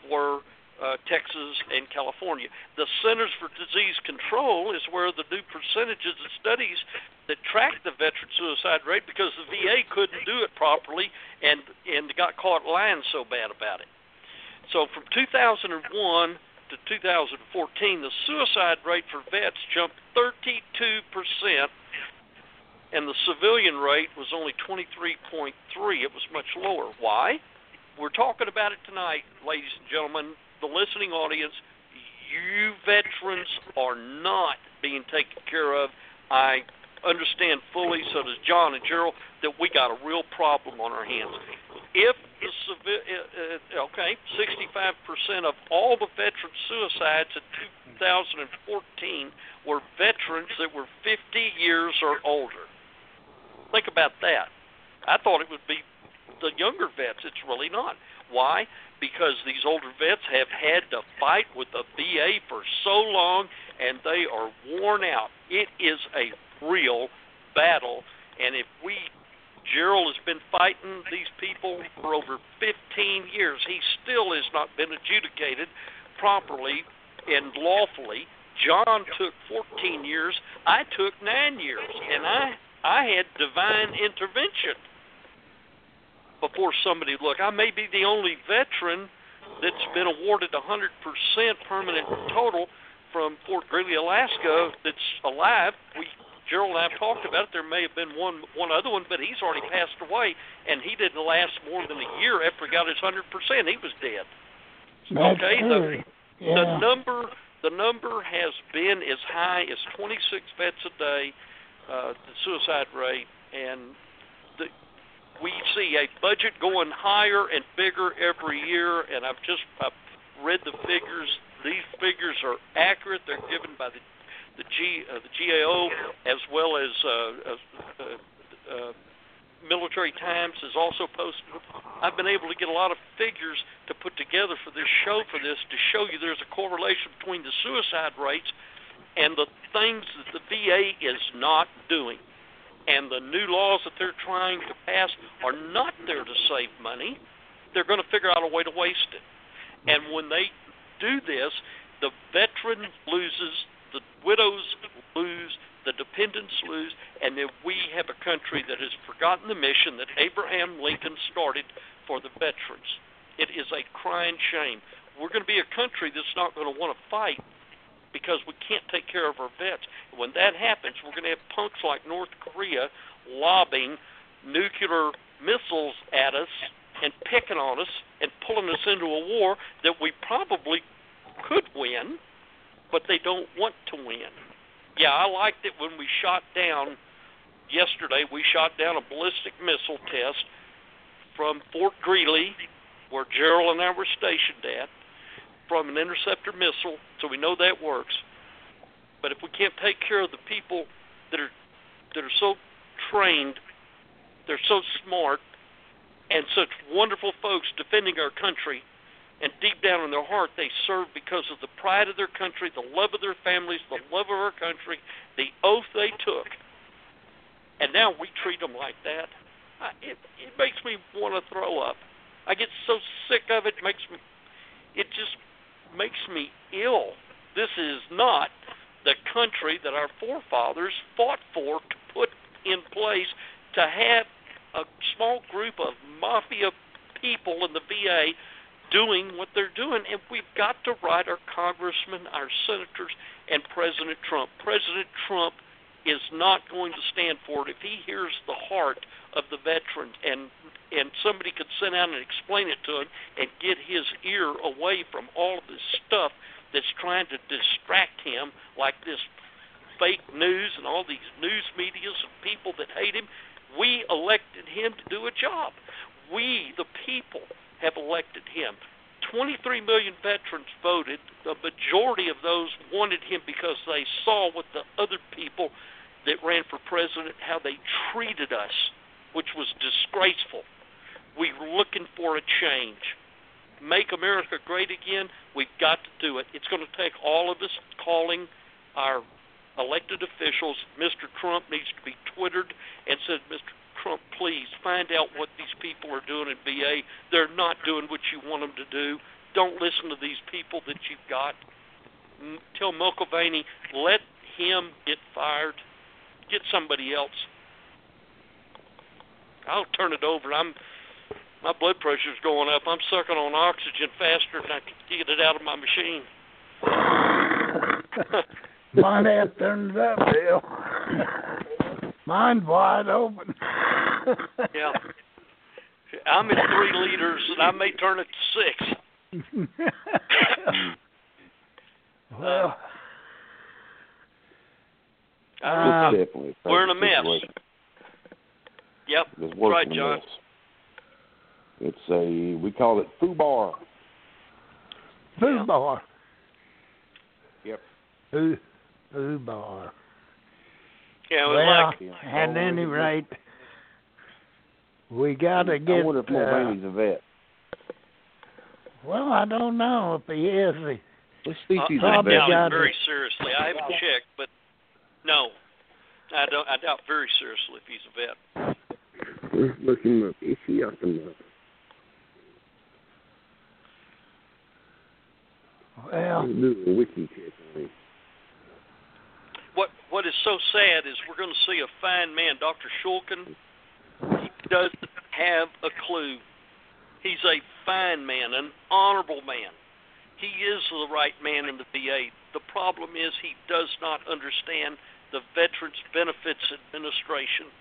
were uh, Texas and California. The Centers for Disease Control is where the new percentages of studies that track the veteran suicide rate because the VA couldn't do it properly and and got caught lying so bad about it. So from 2001 to 2014, the suicide rate for vets jumped 32 percent, and the civilian rate was only 23.3. It was much lower. Why? We're talking about it tonight, ladies and gentlemen. The listening audience, you veterans are not being taken care of. I understand fully, so does John and Gerald, that we got a real problem on our hands. If the uh, uh, okay, 65% of all the veteran suicides in 2014 were veterans that were 50 years or older. Think about that. I thought it would be the younger vets. It's really not. Why? Because these older vets have had to fight with the VA for so long and they are worn out. It is a real battle. And if we, Gerald has been fighting these people for over 15 years. He still has not been adjudicated properly and lawfully. John took 14 years. I took nine years, and I I had divine intervention before somebody look. I may be the only veteran that's been awarded 100% permanent total from Fort Greely, Alaska, that's alive. We Gerald and I have talked about it. There may have been one one other one, but he's already passed away, and he didn't last more than a year after he got his hundred percent. He was dead. That's okay, true. the yeah. the number the number has been as high as 26 vets a day, uh, the suicide rate, and the, we see a budget going higher and bigger every year. And I've just I've read the figures. These figures are accurate. They're given by the the G uh, the GAO as well as uh, uh, uh, Military Times has also posted. I've been able to get a lot of figures to put together for this show for this to show you there's a correlation between the suicide rates and the things that the VA is not doing. And the new laws that they're trying to pass are not there to save money. They're going to figure out a way to waste it. And when they do this, the veteran loses the widows lose, the dependents lose, and that we have a country that has forgotten the mission that Abraham Lincoln started for the veterans. It is a crying shame. We're going to be a country that's not going to want to fight because we can't take care of our vets. When that happens, we're going to have punks like North Korea lobbing nuclear missiles at us and picking on us and pulling us into a war that we probably could win but they don't want to win. Yeah, I liked it when we shot down yesterday we shot down a ballistic missile test from Fort Greely, where Gerald and I were stationed at, from an interceptor missile, so we know that works. But if we can't take care of the people that are that are so trained, they're so smart, and such wonderful folks defending our country, and deep down in their heart they serve because of the pride of their country, the love of their families, the love of our country, the oath they took, and now we treat them like that. I, it it makes me want to throw up. I get so sick of it. Makes me it just makes me ill. This is not the country that our forefathers fought for to put in place to have a small group of mafia people in the VA doing what they're doing. And we've got to write our congressmen, our senators, and President Trump. President Trump is not going to stand for it if he hears the heart of the veteran and and somebody could sit down and explain it to him and get his ear away from all of this stuff that's trying to distract him like this fake news and all these news medias and people that hate him we elected him to do a job we the people have elected him 23 million veterans voted. The majority of those wanted him because they saw what the other people that ran for president, how they treated us, which was disgraceful. We were looking for a change. Make America great again. We've got to do it. It's going to take all of us calling our elected officials. Mr. Trump needs to be twittered and said, Mr. Trump, please find out what these people are doing in VA. They're not doing what you want them to do. Don't listen to these people that you've got. Tell Mulvaney, let him get fired get somebody else. I'll turn it over. I'm my blood pressure's going up. I'm sucking on oxygen faster than I can get it out of my machine. Mine ain't turned up, Bill. Mine's wide open. Yeah. I'm at three liters, and I may turn it to six. well, uh, definitely we're in a mess. Yep, It's right, John. this. It's a we call it foobar. Foo Yeah. bar. Yep. Foo, foo bar. Yeah, it Well, like at any rate, we got to get. I wonder if uh, Mulvaney's a vet. well, I don't know if he is. He, Let's see if Uh, he's I a probably doubt it very it. seriously. I haven't checked, but no, I don't. I doubt very seriously if he's a vet. Let's look him up. Is he up and up? well, Let's do a wiki check on him. What What is so sad is we're going to see a fine man, Dr. Shulkin. He doesn't have a clue. He's a fine man, an honorable man. He is the right man in the VA. The problem is he does not understand the Veterans Benefits Administration.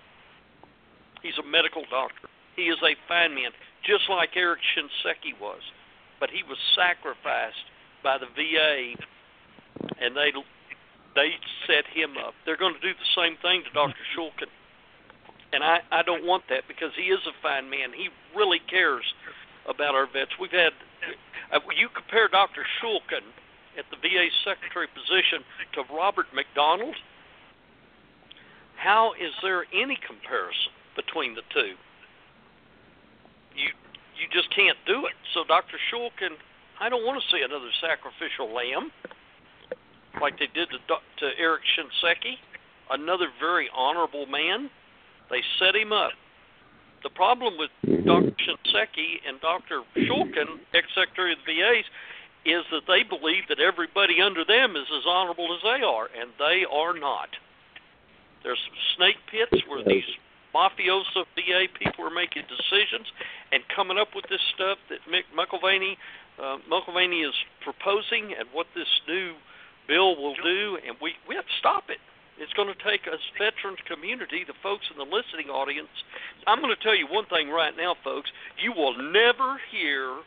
He's a medical doctor. He is a fine man, just like Eric Shinseki was. But he was sacrificed by the VA, and they they set him up. They're going to do the same thing to Dr. Shulkin. And I, I don't want that because he is a fine man. He really cares about our vets. We've had, uh, you compare Dr. Shulkin at the VA secretary position to Robert McDonald. How is there any comparison between the two? You you just can't do it. So Dr. Shulkin, I don't want to see another sacrificial lamb like they did to, to Eric Shinseki, another very honorable man. They set him up. The problem with Dr. Shinseki and Dr. Shulkin, ex-secretary of the VAs, is that they believe that everybody under them is as honorable as they are, and they are not. There's some snake pits where these mafioso VA people are making decisions and coming up with this stuff that Mick Mulvaney, uh, Mulvaney is proposing, and what this new bill will do, and we we have to stop it. It's going to take us veterans community, the folks in the listening audience. I'm going to tell you one thing right now, folks. You will never hear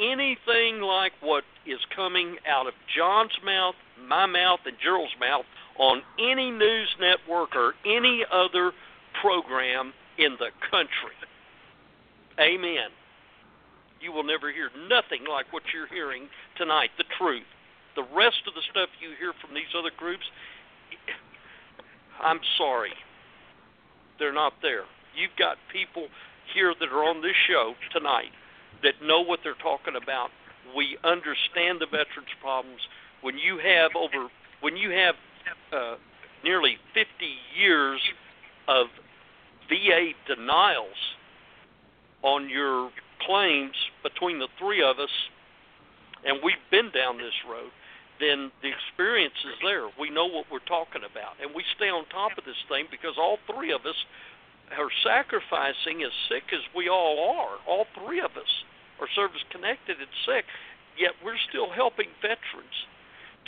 anything like what is coming out of John's mouth, my mouth, and Gerald's mouth on any news network or any other program in the country. Amen. You will never hear nothing like what you're hearing tonight, the truth. The rest of the stuff you hear from these other groups, I'm sorry. They're not there. You've got people here that are on this show tonight that know what they're talking about. We understand the veterans' problems. When you have over, when you have uh, nearly 50 years of VA denials on your claims between the three of us, and we've been down this road, then the experience is there. We know what we're talking about, and we stay on top of this thing because all three of us are sacrificing as sick as we all are. All three of us are service connected and sick, yet we're still helping veterans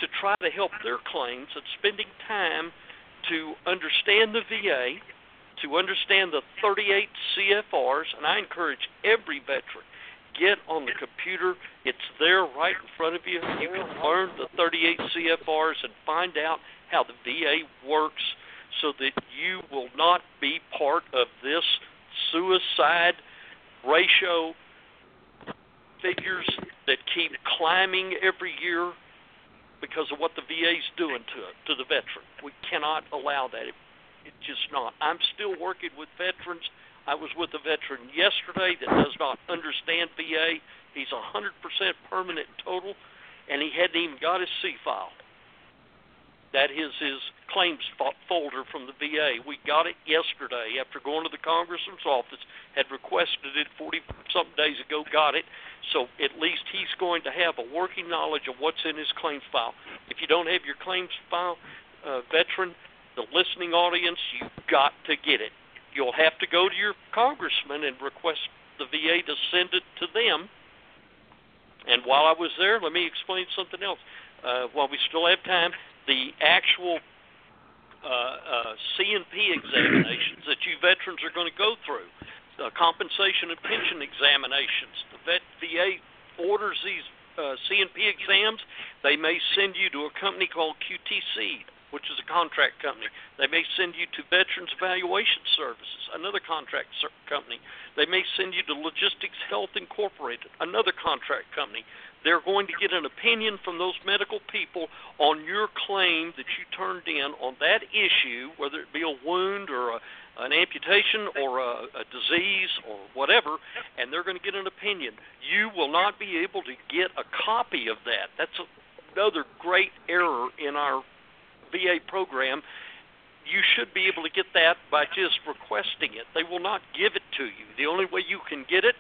to try to help their claims and spending time to understand the VA, to understand the 38 CFRs, and I encourage every veteran get on the computer. It's there right in front of you. You can learn the 38 CFRs and find out how the VA works so that you will not be part of this suicide ratio figures that keep climbing every year because of what the VA's doing to to the veteran. We cannot allow that. It, it's just not. I'm still working with veterans. I was with a veteran yesterday that does not understand VA. He's 100% permanent total, and he hadn't even got his C file. That is his claims folder from the VA. We got it yesterday after going to the congressman's office, had requested it 40 something days ago, got it. So at least he's going to have a working knowledge of what's in his claims file. If you don't have your claims file, uh, veteran, the listening audience, you've got to get it. You'll have to go to your congressman and request the VA to send it to them. And while I was there, let me explain something else. Uh, while we still have time, the actual uh, uh, C&P examinations that you veterans are going to go through, the compensation and pension examinations. The vet, VA orders these uh, C&P exams. They may send you to a company called QTC, which is a contract company. They may send you to Veterans Evaluation Services, another contract company. They may send you to Logistics Health Incorporated, another contract company. They're going to get an opinion from those medical people on your claim that you turned in on that issue, whether it be a wound or a an amputation or a, a disease or whatever, and they're going to get an opinion. You will not be able to get a copy of that. That's a, another great error in our VA program. You should be able to get that by just requesting it. They will not give it to you. The only way you can get it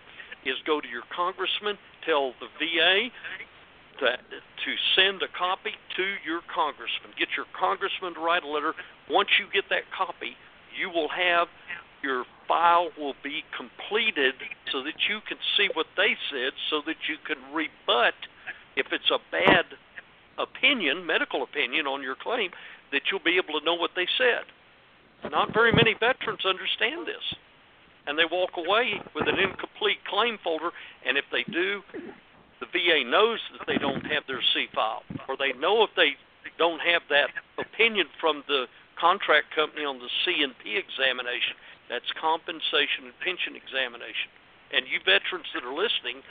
is go to your congressman, tell the VA to, to send a copy to your congressman. Get your congressman to write a letter. Once you get that copy, you will have your file will be completed so that you can see what they said so that you can rebut if it's a bad opinion, medical opinion on your claim, that you'll be able to know what they said. Not very many veterans understand this. And they walk away with an incomplete claim folder, and if they do, the VA knows that they don't have their C file, or they know if they don't have that opinion from the contract company on the C&P examination. That's compensation and pension examination. And you veterans that are listening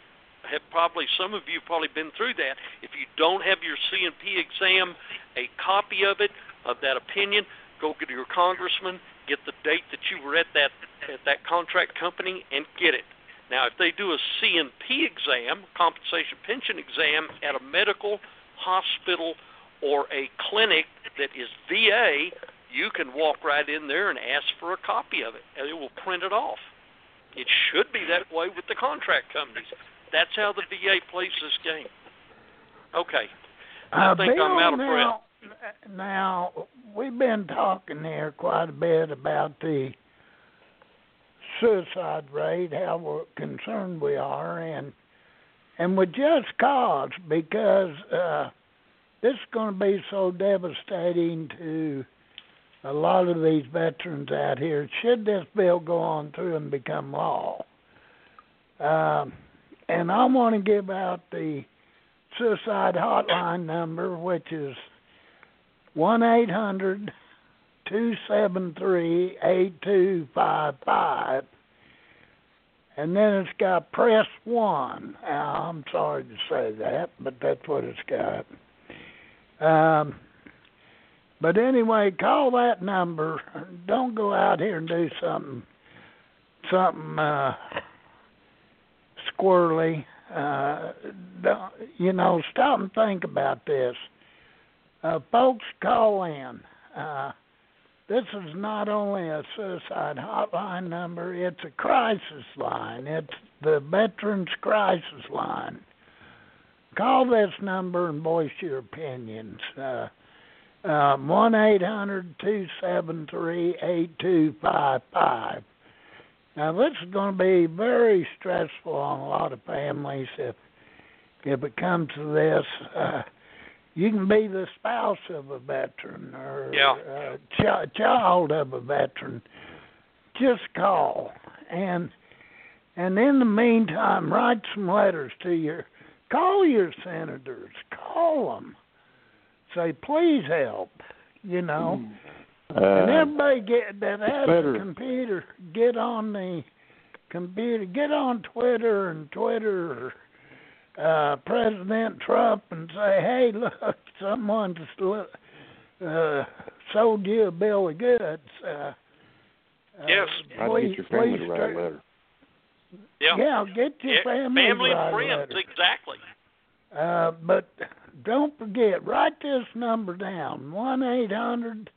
have probably some of you have probably been through that. If you don't have your C&P exam, a copy of it of that opinion, go get your congressman, get the date that you were at that at that contract company, and get it. Now, if they do a C&P exam, compensation pension exam at a medical hospital or a clinic that is VA, you can walk right in there and ask for a copy of it, and it will print it off. It should be that way with the contract companies. That's how the VA plays this game. Okay. I uh, think Bill, I'm out of now, breath. Now, we've been talking here quite a bit about the suicide rate, how concerned we are, and and with just cause because uh, this is going to be so devastating to a lot of these veterans out here, should this bill go on through and become law, um, and I want to give out the suicide hotline number, which is one eight hundred two seven three eight two five five. And then it's got press one. Now, I'm sorry to say that, but that's what it's got. Um, but anyway, call that number. Don't go out here and do something, something uh, squirrely. Uh, you know, stop and think about this. Uh, folks, call in. Uh, this is not only a suicide hotline number, it's a crisis line. It's the Veterans Crisis Line. Call this number and voice your opinions. Uh, um, one eight hundred two seven three eight two five five. Now this is going to be very stressful on a lot of families if if it comes to this. Uh, you can be the spouse of a veteran or Yeah. a ch- child of a veteran. Just call and and in the meantime, write some letters to your call your senators. Call them. Say please help. You know. And Uh, everybody get that has better. a computer, get on the computer, get on Twitter and Twitter uh President Trump and say, Hey, look, someone's uh sold you a bill of goods. Uh, Yes. try to please, get your family please to write a letter. Yeah. Yeah, get your Yeah, family, family and write a friends, letter. exactly. Uh, but don't forget, write this number down: one eight hundred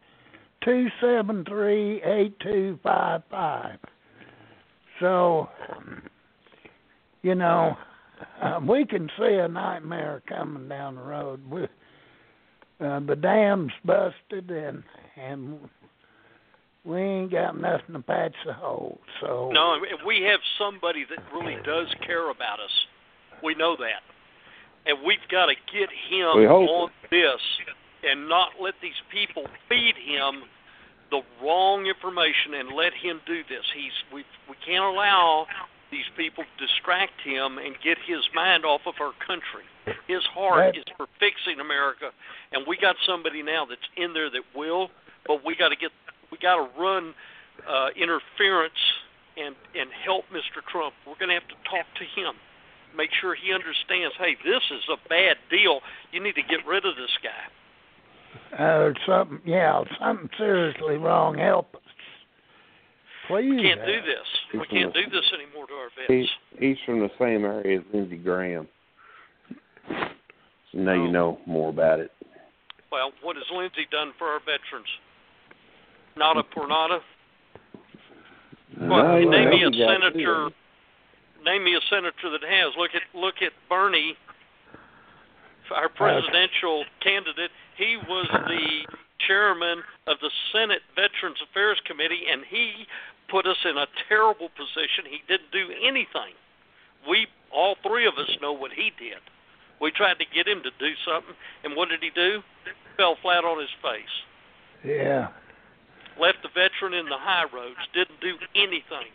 two seven three eight two five five. So, you know, uh, we can see a nightmare coming down the road. We, uh, the dam's busted, and and we ain't got nothing to patch the hole. So No, and we have somebody that really does care about us. We know that. And we've got to get him We hope. on this and not let these people feed him the wrong information and let him do this. He's we we can't allow these people to distract him and get his mind off of our country. His heart Right. is for fixing America, and we got somebody now that's in there that will. But we got to get we got to run uh, interference and and help Mr. Trump. We're going to have to talk to him, make sure he understands. Hey, this is a bad deal. You need to get rid of this guy. Uh, something, yeah, something seriously wrong. Help us, please. We can't uh, do this. We can't gonna- do this anymore to our He, he's from the same area as Lindsey Graham. So now Oh. you know more about it. Well, what has Lindsey done for our veterans? Nada por nada. Well, No, you you name me a senator. it. Name me a senator that has. Look at look at Bernie, our presidential candidate. He was the chairman of the Senate Veterans Affairs Committee, and he put us in a terrible position. He didn't do anything. We all three of us know what he did. We tried to get him to do something, and what did he do? Fell flat on his face Yeah. left the veteran in the high roads, didn't do anything.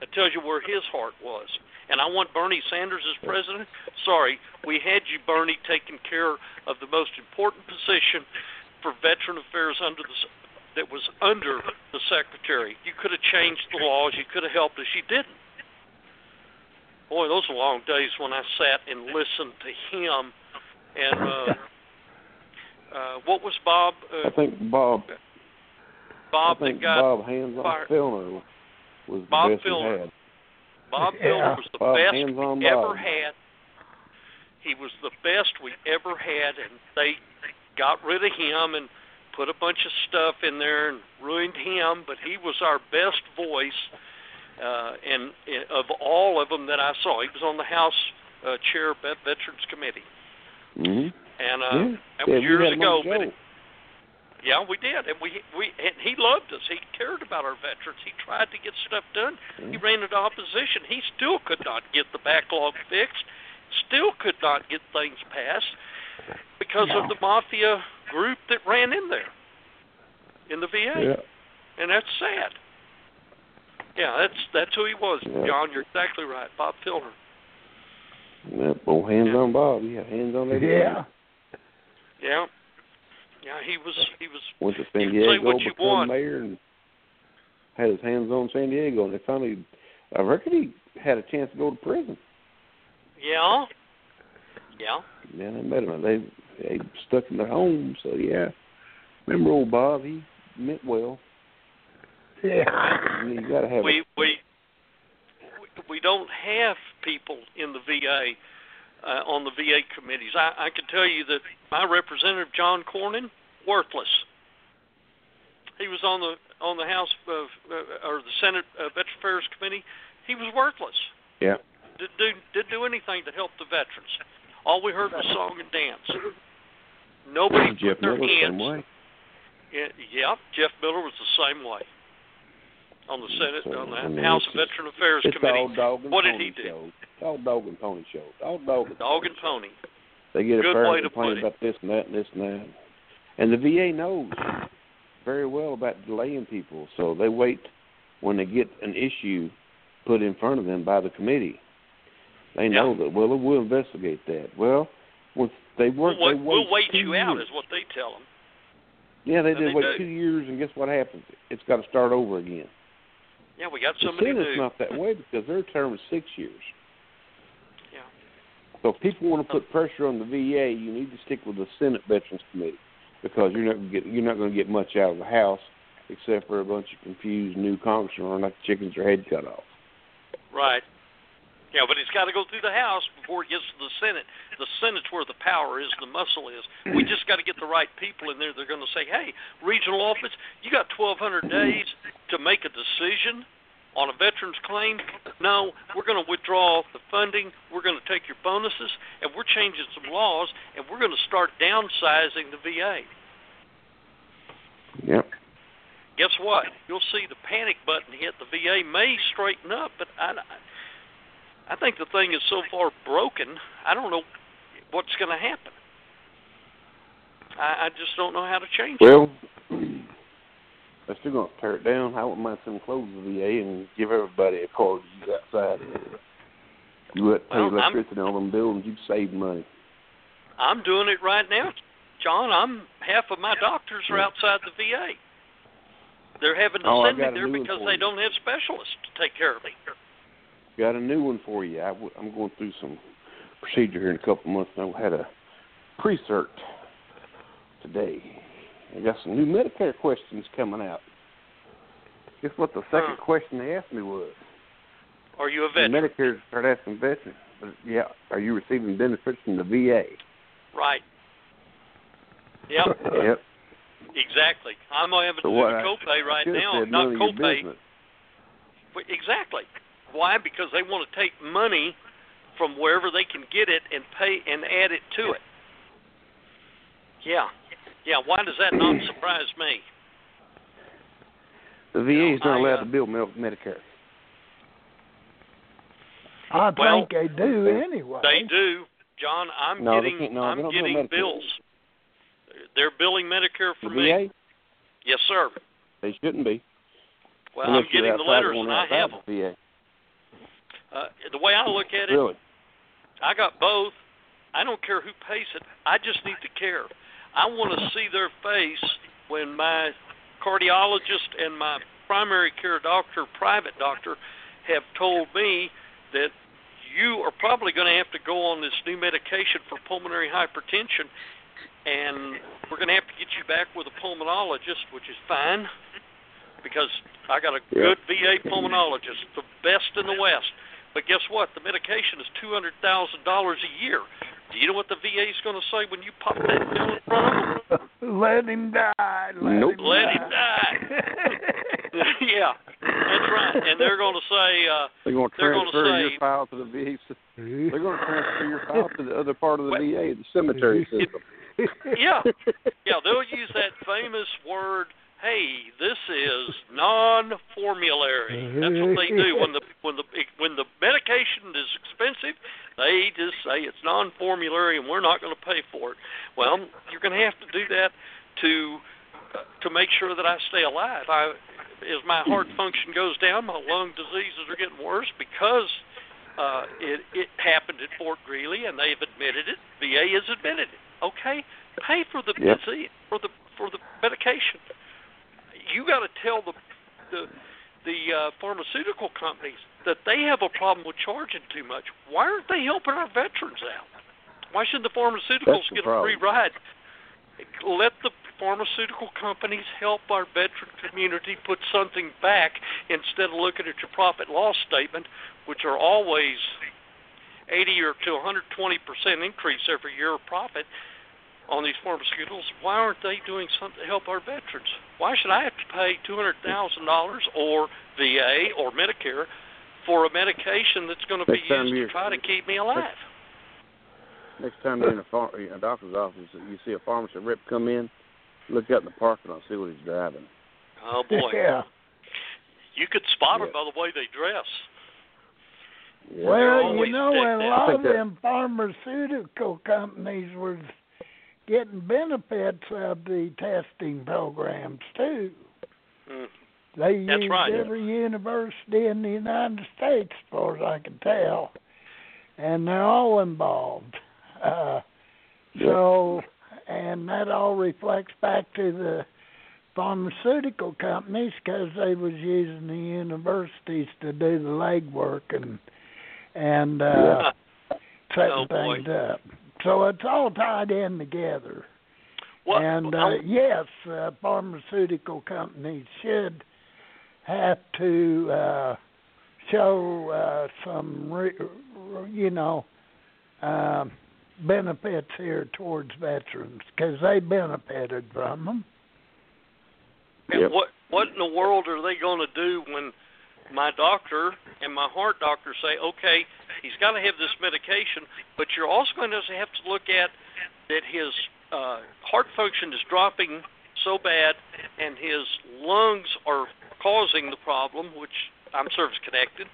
That tells you where his heart was. And I want Bernie Sanders as president. Sorry, we had you, Bernie, taking care of the most important position for veteran affairs under the that was under the secretary. You could have changed the laws. You could have helped us. You didn't. Boy, those were long days when I sat and listened to him. And uh, uh, what was Bob? Uh, I think Bob. Bob I think that got Bob Hands on fired. Filner was the Bob best Filner. he had. Bob Yeah. Was the best we ever Bob. had. He was the best we ever had, and they got rid of him and put a bunch of stuff in there and ruined him. But he was our best voice, uh, and, and of all of them that I saw, he was on the House uh, Chair of Veterans Committee, hmm and uh, yeah. that was we years had him on ago. But it, yeah, we did, and we we and he loved us. He cared about our veterans. He tried to get stuff done. He mm-hmm. ran into opposition. He still could not get the backlog fixed. Still could not get things passed because of the mafia group that ran in there in the VA, yeah. and that's sad. Yeah, that's that's who he was, Yeah. John. You're exactly right, Bob Filner. Yeah, well, hands on Bob. Yeah, hands on everybody. Yeah. Yeah. Yeah, he was. He was. Went to San Diego, what you become want. mayor, and had his hands on San Diego. And they finally, I reckon he had a chance to go to prison. Yeah. Yeah. Yeah, they met him. They they stuck in their home. So yeah, remember old Bob? He meant well. Yeah. I mean, you got to have. we we we don't have people in the VA uh, on the VA committees. I, I can tell you that my representative John Cornyn, worthless. He was on the on the House of, uh, or the Senate uh, Veteran Affairs Committee. He was worthless. Yeah. Didn't do didn't do anything to help the veterans. All we heard was song and dance. Nobody Jeff put their Miller hands. same way. Yeah, yeah, Jeff Miller was the same way on the Senate So, on I the mean, House of Veteran Affairs Committee. all dog and What did he do? show. It's all dog and pony show. All dog and Dog pony and pony. They get a Good fair way to complaint about this and that and this and that. And the VA knows very well about delaying people, so they wait when they get an issue put in front of them by the committee. They know that. Well, we'll investigate that. Well, once they work, We'll, they wait, we'll wait you out, is what they tell them. Yeah, they and did they wait do. two years, and guess what happens? It's got to start over again. Yeah, we got The somebody Senate's not that way because their term is six years. So if people want to put pressure on the VA, you need to stick with the Senate Veterans Committee because you're not get you're not going to get much out of the House except for a bunch of confused new congressmen running like chickens their head cut off. Right. Yeah, but it's got to go through the House before it gets to the Senate. The Senate's where the power is, the muscle is. We just got to get the right people in there. They're going to say, "Hey, regional office, you got 1,200 days to make a decision on a veteran's claim. No, we're going to withdraw the funding. We're going to take your bonuses, and we're changing some laws, and we're going to start downsizing the VA." Yep. guess what? You'll see the panic button hit. The VA may straighten up, but I, I think the thing is so far broken. I don't know what's going to happen. I, I just don't know how to change it. Well, they're still to tear it down. I wouldn't mind some close the VA and give everybody a car to use outside. You would pay Well, I'm- electricity on them buildings, you'd save money. I'm doing it right now, John. I'm half of my doctors are outside the VA. They're having to Oh, send me there because they you. don't have specialists to take care of me. Got a new one for you. I w- I'm going through some procedure here in a couple months. I had a pre-cert today. I got some new Medicare questions coming out. Guess what the second Huh. question they asked me was? Are you a veteran? Medicare started asking veterans, yeah, are you receiving benefits from the VA? Right. Yep. Yep. Exactly. I'm having to So do what? the I- copay right now. Not none of your copay. Exactly. Why? Because they want to take money from wherever they can get it and pay and add it to it. Yeah. Yeah, why does that not surprise me? The VA is No, not I, allowed uh, to bill Mel- Medicare. I Well, think they do anyway. They do. John, I'm No, getting can't- no, I'm they don't bill getting Medicare. bills. They're billing Medicare The for me. VA, Yes, sir. they shouldn't be. Well, unless I'm getting the letters and I have them. the VA. Uh, the way I look at it, Really? I got both. I don't care who pays it. I just need to care. I want to see their face when my cardiologist and my primary care doctor, private doctor, have told me that you are probably going to have to go on this new medication for pulmonary hypertension, and we're going to have to get you back with a pulmonologist, which is fine because I got a good VA pulmonologist, the best in the West. But guess what? The medication is two hundred thousand dollars a year. Do you know what the VA is going to say when you pop that pill in front of them? let him die. Let Nope. him Let him die. yeah, that's right. And they're going to say, uh, They're going to They're gonna transfer say- your file to the VA. They're going to transfer your file to the other part of the Well- VA, the cemetery system. yeah, yeah, they'll use that famous word. Hey, this is non-formulary. That's what they do when the when the when the medication is expensive. They just say it's non-formulary and we're not going to pay for it. Well, you're going to have to do that to uh, to make sure that I stay alive. I as my heart function goes down, my lung diseases are getting worse because uh, it it happened at Fort Greely and they've admitted it. VA has admitted it. Okay, pay for the Yep. disease. for the for the medication. You got to tell the the the uh, pharmaceutical companies that they have a problem with charging too much. Why aren't they helping our veterans out? Why should the pharmaceuticals the get a free ride? Let the pharmaceutical companies help our veteran community put something back instead of looking at your profit loss statement, which are always 80 or to 120 percent increase every year of profit on these pharmaceuticals. Why aren't they doing something to help our veterans? Why should I have to pay two hundred thousand dollars or VA or Medicare for a medication that's going to be Next time used to try to keep me alive? Next time you're in a, phar- a doctor's office, you see a pharmacy rep come in, look out in the parking lot, see what he's driving. Oh boy, Yeah. you could spot them Yeah. by the way they dress. Yeah. Well, you know, a lot of them pharmaceutical companies were getting benefits of the testing programs too. Mm. They That's used right. every university in the United States, as far as I can tell, and they're all involved. Uh, so, and that all reflects back to the pharmaceutical companies because they was using the universities to do the legwork and and uh, setting Oh, boy. things up. So it's all tied in together. What? And uh, yes, uh, pharmaceutical companies should have to uh, show uh, some, re- you know, uh, benefits here towards veterans because they benefited from them. And Yep. what what in the world are they going to do when my doctor and my heart doctor say, okay, he's got to have this medication, but you're also going to have to look at that his uh, heart function is dropping so bad and his lungs are causing the problem, which I'm service connected.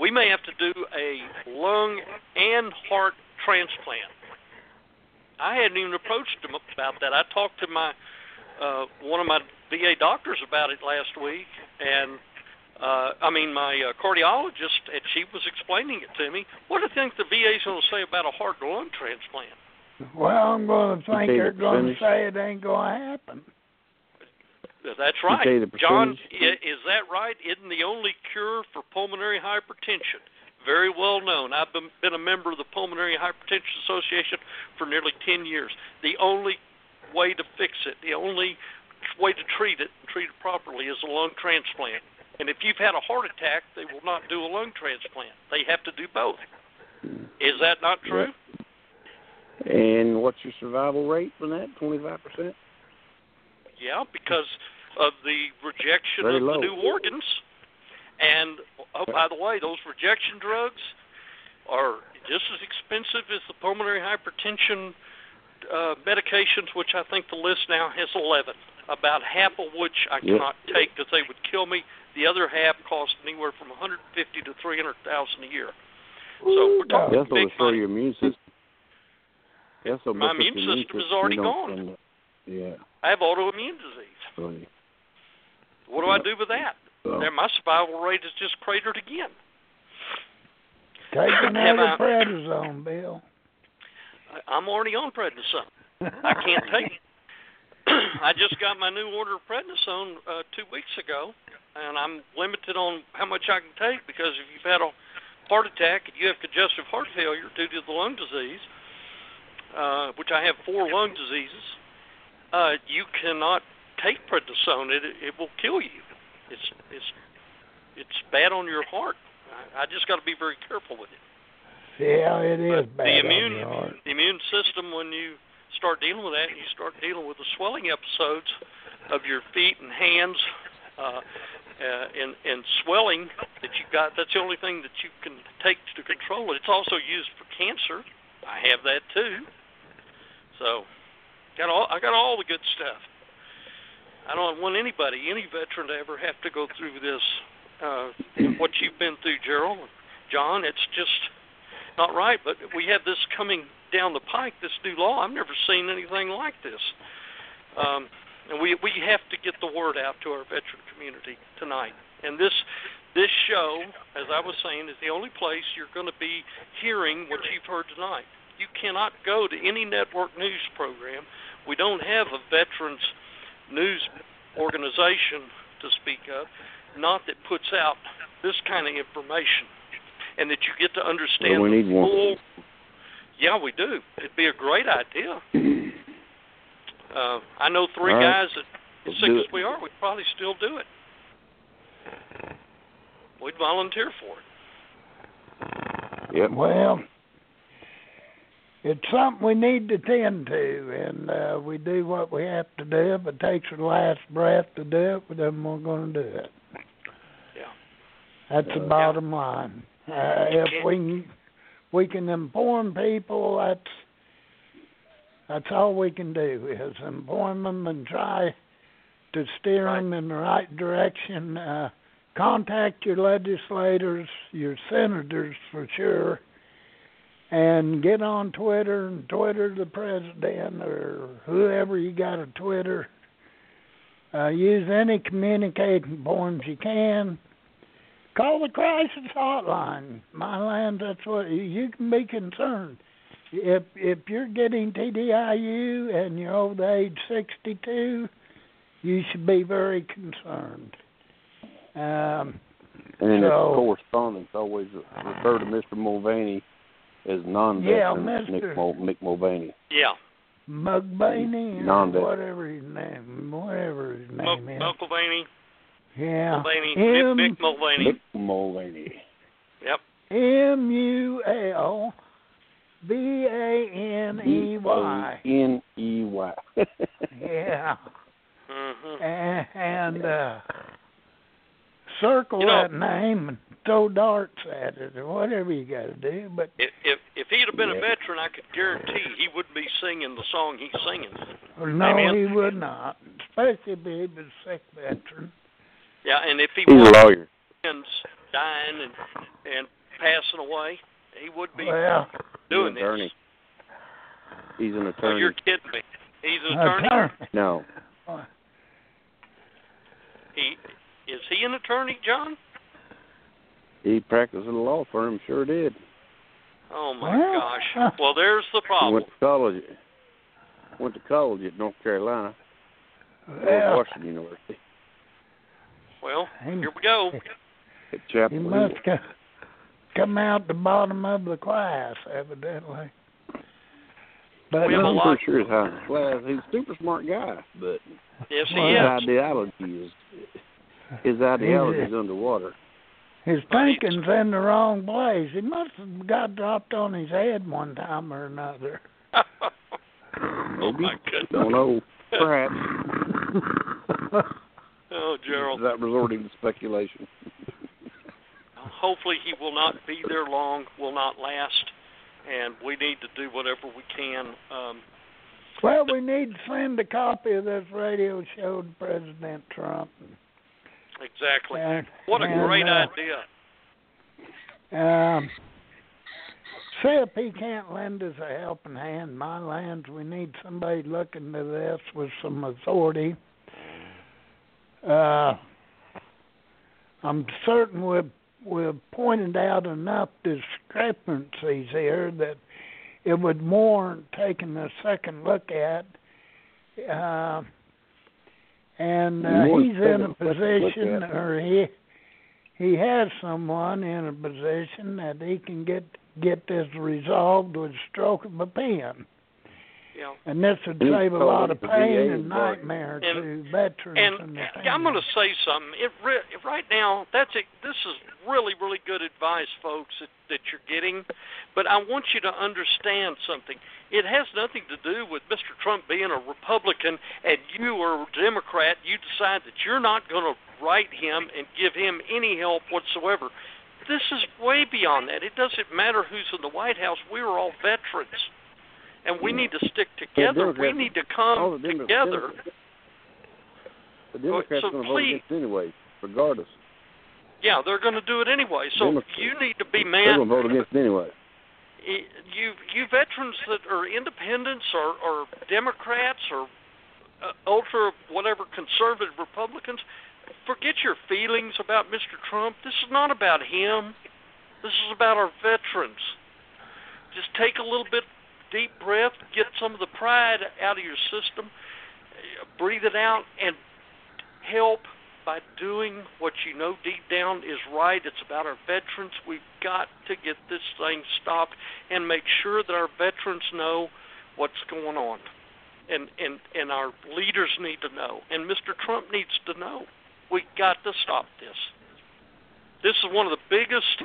We may have to do a lung and heart transplant. I hadn't even approached him about that. I talked to my uh, one of my VA doctors about it last week, and uh, I mean my uh, cardiologist, and she was explaining it to me. What do you think the VA's going to say about a heart and lung transplant? Well, I'm going to think they're going to say it ain't going to happen. That's right, John. Is that right? Isn't the only cure for pulmonary hypertension very well known? I've been, been a member of the Pulmonary Hypertension Association for nearly ten years. The only way to fix it, the only way to treat it, and treat it properly, is a lung transplant. And if you've had a heart attack, they will not do a lung transplant. They have to do both. Is that not true? And what's your survival rate for that? Twenty five percent. Yeah, because of the rejection Very of low. the new organs. And oh, by the way, those rejection drugs are just as expensive as the pulmonary hypertension uh, medications, which I think the list now has 11. About half of which I Yep. cannot take because they would kill me. The other half costs anywhere from 150 to 300 thousand a year. So we're talking That's what big destroy money. your immune system. That's what My messes immune your system is already don't- gone. and, Yeah. I have autoimmune disease. So, you- What do I do with that? so, Then my survival rate is just cratered again. Take Am another I- prednisone, Bill. I'm already on prednisone. I can't take it. I just got my new order of prednisone uh, two weeks ago, and I'm limited on how much I can take because if you've had a heart attack and you have congestive heart failure due to the lung disease, uh, which I have four lung diseases, uh, you cannot take prednisone. It it will kill you. It's it's it's bad on your heart. I, I just got to be very careful with it. Yeah, it is But bad the on your heart. the immune system when you start dealing with that and you start dealing with the swelling episodes of your feet and hands uh, uh and and swelling that you got. That's the only thing that you can take to control it. It's also used for cancer. I have that too. So got all i got all the good stuff. I don't want anybody any veteran to ever have to go through this uh what you've been through gerald john. It's just not right, but we have this coming down the pike, this new law. I've never seen anything like this. Um, and we we have to get the word out to our veteran community tonight. And this this show, as I was saying, is the only place you're going to be hearing what you've heard tonight. You cannot go to any network news program We don't have a veterans news organization to speak of, not that puts out this kind of information, and that you get to understand Well, we the full. Yeah, we do. It'd be a great idea. Uh, I know three right. guys that, as Let's sick as we are, we'd probably still do it. We'd volunteer for it. Yep. Well, it's something we need to tend to, and uh, we do what we have to do. If it takes our last breath to do it, then we're going to do it. Yeah. That's the Uh, bottom line. Uh, if we can, we can inform people, that's that's all we can do is inform them and try to steer Right. them in the right direction. Uh, contact your legislators, your senators for sure, and get on Twitter and Twitter the president or whoever you got a Twitter. Uh, use any communicating forms you can. Call the crisis hotline. My land, that's what you, you can be concerned. If if you're getting TDIU and you're over the age 62, you should be very concerned. Um, And in So- its correspondence, always refer to Mr. Mulvaney as non-veteran Yeah, Nick Mr. Mul- Mick Mulvaney. Yeah. Mugbaney or Non-vet. whatever his name, whatever his Mul- name is. Mulvaney, Yeah, Mulvaney, M Mick, Mick Mulvaney. Mick Mulvaney. Yep. M U L V A N E Y. N E Y. Yeah, hmm and, and uh, circle You know- that name and throw darts at it or whatever you got to do. But If if if he'd have been a veteran, I could guarantee he wouldn't be singing the song he's singing. no, Amen. he would not, especially if he was a sick veteran. Yeah, and if he He's was a lawyer. dying and and passing away, he would be Well, doing He's an this. He's an Oh, attorney. you're kidding me. He's an attorney. attorney. No. He is he an attorney, John? He practiced in a law firm, sure did. Oh my Well, gosh. huh. Well, there's the He problem. went to college. Went to college at North Carolina, George Well, Washington University, Well, He- here we go. he must co- come out the bottom of the class, evidently. But We have a I'm lot- sure he's high in class. He's a super smart guy, but Yes, he Well, his is. ideology is his ideology is underwater. His thinking's in the wrong place. He must have got dropped on his head one time or another. oh Maybe. my goodness. Don't know. Perhaps. Oh, Gerald. Without resorting to speculation. Hopefully, he will not be there long. Will not last, and we need to do whatever we can. Um, well, we need to send a copy of this radio show to President Trump. exactly. And, What a and, great uh, idea. Um, see if he can't lend us a helping hand. My lands, we need somebody looking to this with some authority. Uh, I'm certain we've we've pointed out enough discrepancies here that it would warrant taking a second look at. Uh, and uh, he's in a position, or he he has someone in a position that he can get get this resolved with stroke of a pen. Yeah. And this would save a lot of pain VA and part. nightmare And- to veterans And and their I'm going to say something. It re- right now, that's a, this is really, really good advice, folks, that, that you're getting. But I want you to understand something. It has nothing to do with Mr. Trump being a Republican and you are a Democrat. You decide that you're not going to write him and give him any help whatsoever. This is way beyond that. It doesn't matter who's in the White House. We are all veterans. And we need to stick together. We need to come the together. The Democrats so are going to vote against anyway, regardless. Yeah, they're going to do it anyway. So Democrats- you need to be man. They're going to vote against it anyway. You you veterans that are independents or, or Democrats or uh, ultra whatever conservative Republicans, forget your feelings about Mr. Trump. This is not about him. This is about our veterans. Just take a little bit deep breath, get some of the pride out of your system, breathe it out, and help by doing what you know deep down is right. It's about our veterans. We've got to get this thing stopped and make sure that our veterans know what's going on. And and and our leaders need to know. And Mr. Trump needs to know. We got to stop this. This is one of the biggest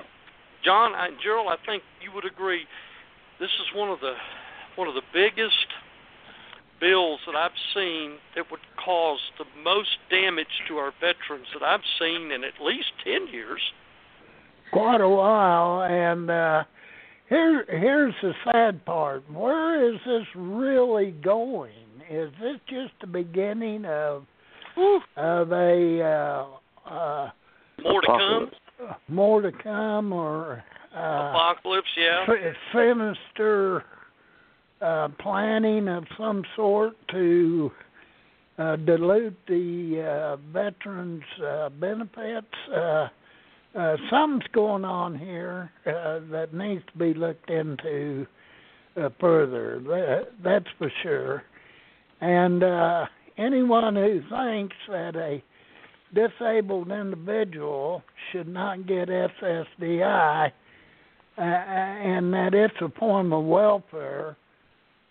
John and Gerald, I think you would agree this is one of the one of the biggest bills that I've seen that would cause the most damage to our veterans that I've seen in at least 10 years. Quite a while, and uh, here here's the sad part. Where is this really going? Is this just the beginning of of a uh, uh, More to come. more to come, or uh, Apocalypse, yeah. si- sinister uh, planning of some sort to uh, dilute the uh, veterans' uh, benefits. Uh, uh, something's going on here uh, that needs to be looked into uh, further. That, that's for sure. And uh, anyone who thinks that a disabled individual should not get SSDI uh, and that it's a form of welfare,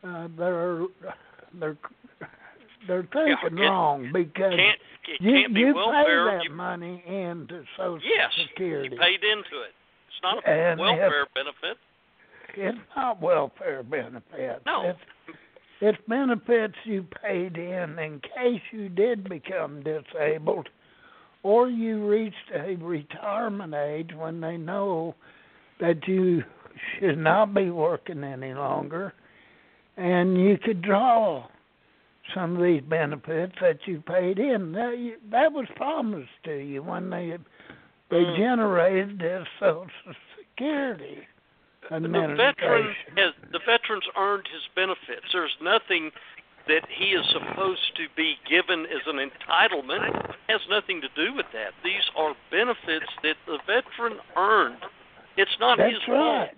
uh, they're they're they're thinking it wrong because Can't it you can't be you welfare. pay that you, money into Social yes, Security. you paid into it. It's not a And welfare benefit. It's not welfare benefits. No. It's, it's benefits you paid in in case you did become disabled or you reached a retirement age when they know that you should not be working any longer and you could draw some of these benefits that you paid in. That, you, that was promised to you when they they Mm. generated this Social Security the veteran has the veteran's earned his benefits. There's nothing that he is supposed to be given as an entitlement. It has nothing to do with that. These are benefits that the veteran earned. It's not That's his right. fault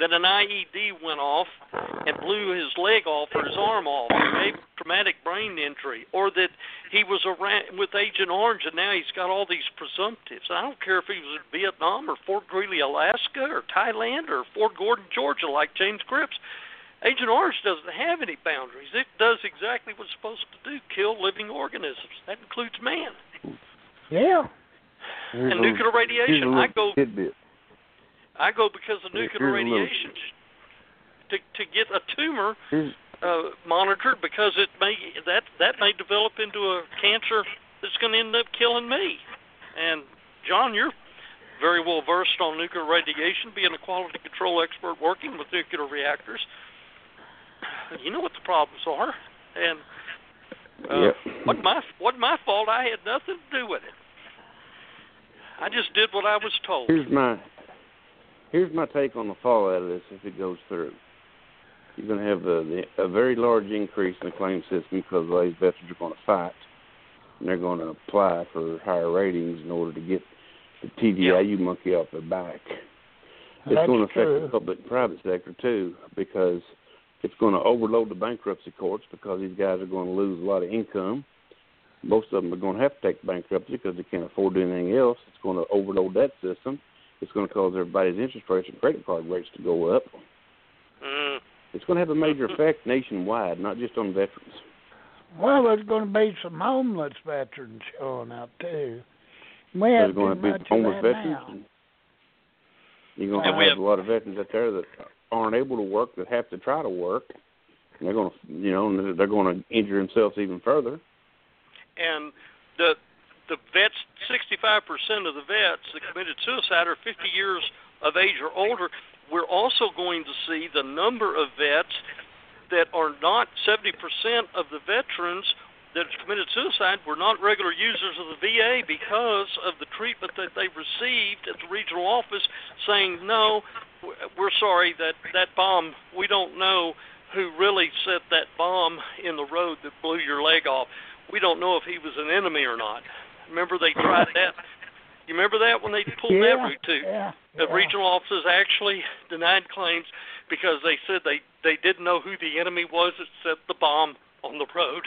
that an IED went off and blew his leg off or his arm off or gave traumatic brain injury or that he was around with Agent Orange and now he's got all these presumptives. I don't care if he was in Vietnam or Fort Greely, Alaska or Thailand or Fort Gordon, Georgia like James Cripps. Agent Orange doesn't have any boundaries. It does exactly what it's supposed to do, kill living organisms. That includes man. Yeah. Here's And a- nuclear radiation. a I little go tidbit. I go because of nuclear here's a little- radiation to to get a tumor uh, monitored because it may that that may develop into a cancer that's going to end up killing me. And John, you're very well versed on nuclear radiation, being a quality control expert working with nuclear reactors. You know what the problems are, and uh, Yep. what my what my fault? I had nothing to do with it. I just did what I was told. here's my here's my take on the fallout of this if it goes through. You're going to have the, the, a very large increase in the claim system because these veterans are going to fight, and they're going to apply for higher ratings in order to get the TDIU monkey off their back. It's That's going to affect true. the public and private sector too, because it's going to overload the bankruptcy courts because these guys are going to lose a lot of income. Most of them are going to have to take bankruptcy because they can't afford anything else. It's going to overload that system. It's going to cause everybody's interest rates and credit card rates to go up. Mm. It's going to have a major effect nationwide, not just on veterans. Well, there's going to be some homeless veterans showing up too. We There's going to be homeless veterans. now. You're going to have, have- a lot of veterans out there that aren't able to work, that have to try to work. And they're going to, you know, they're- they're going to injure themselves even further. and the the vets 65% of the vets that committed suicide are 50 years of age or older we're also going to see the number of vets that are not 70% of the veterans that committed suicide were not regular users of the VA because of the treatment that they received at the regional office saying no we're sorry that that bomb we don't know who really set that bomb in the road that blew your leg off we don't know if he was an enemy or not. Remember they tried that? You remember that when they pulled yeah, that route too? Yeah, The yeah. regional offices actually denied claims because they said they they didn't know who the enemy was that set the bomb on the road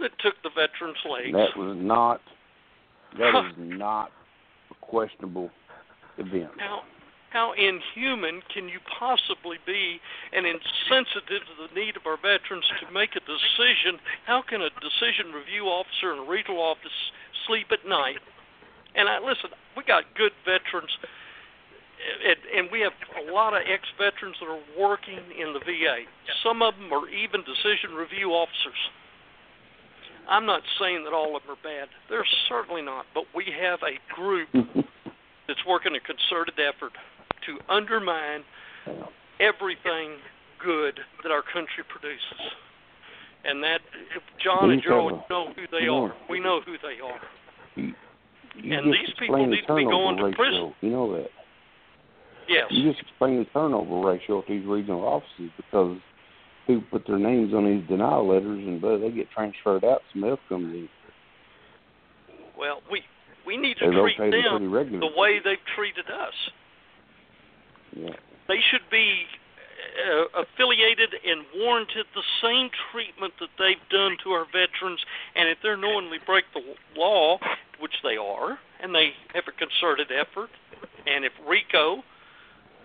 that took the veterans' legs. That was not. That is not a questionable event. How how inhuman can you possibly be and insensitive to the need of our veterans to make a decision? How can a decision review officer in a regional office sleep at night? And I listen, we got good veterans eh, and, and we have a lot of ex-veterans that are working in the VA. Some of them are even decision review officers. I'm not saying that all of them are bad. They're certainly not, but we have a group that's working a concerted effort to undermine everything good that our country produces. And that John and Gerald know who they are. We know who they are. You And these people the need to be turnover going to ratio. prison. You know that. Yes. You just explain the turnover ratio at these regional offices because people put their names on these denial letters and but they get transferred out. Somebody else comes in. Well, we we need to They treat them pretty them regularly. the way they've treated us. Yeah. They should be uh, affiliated and warranted the same treatment that they've done to our veterans. And if they're knowingly break the law, which they are, and they have a concerted effort, and if RICO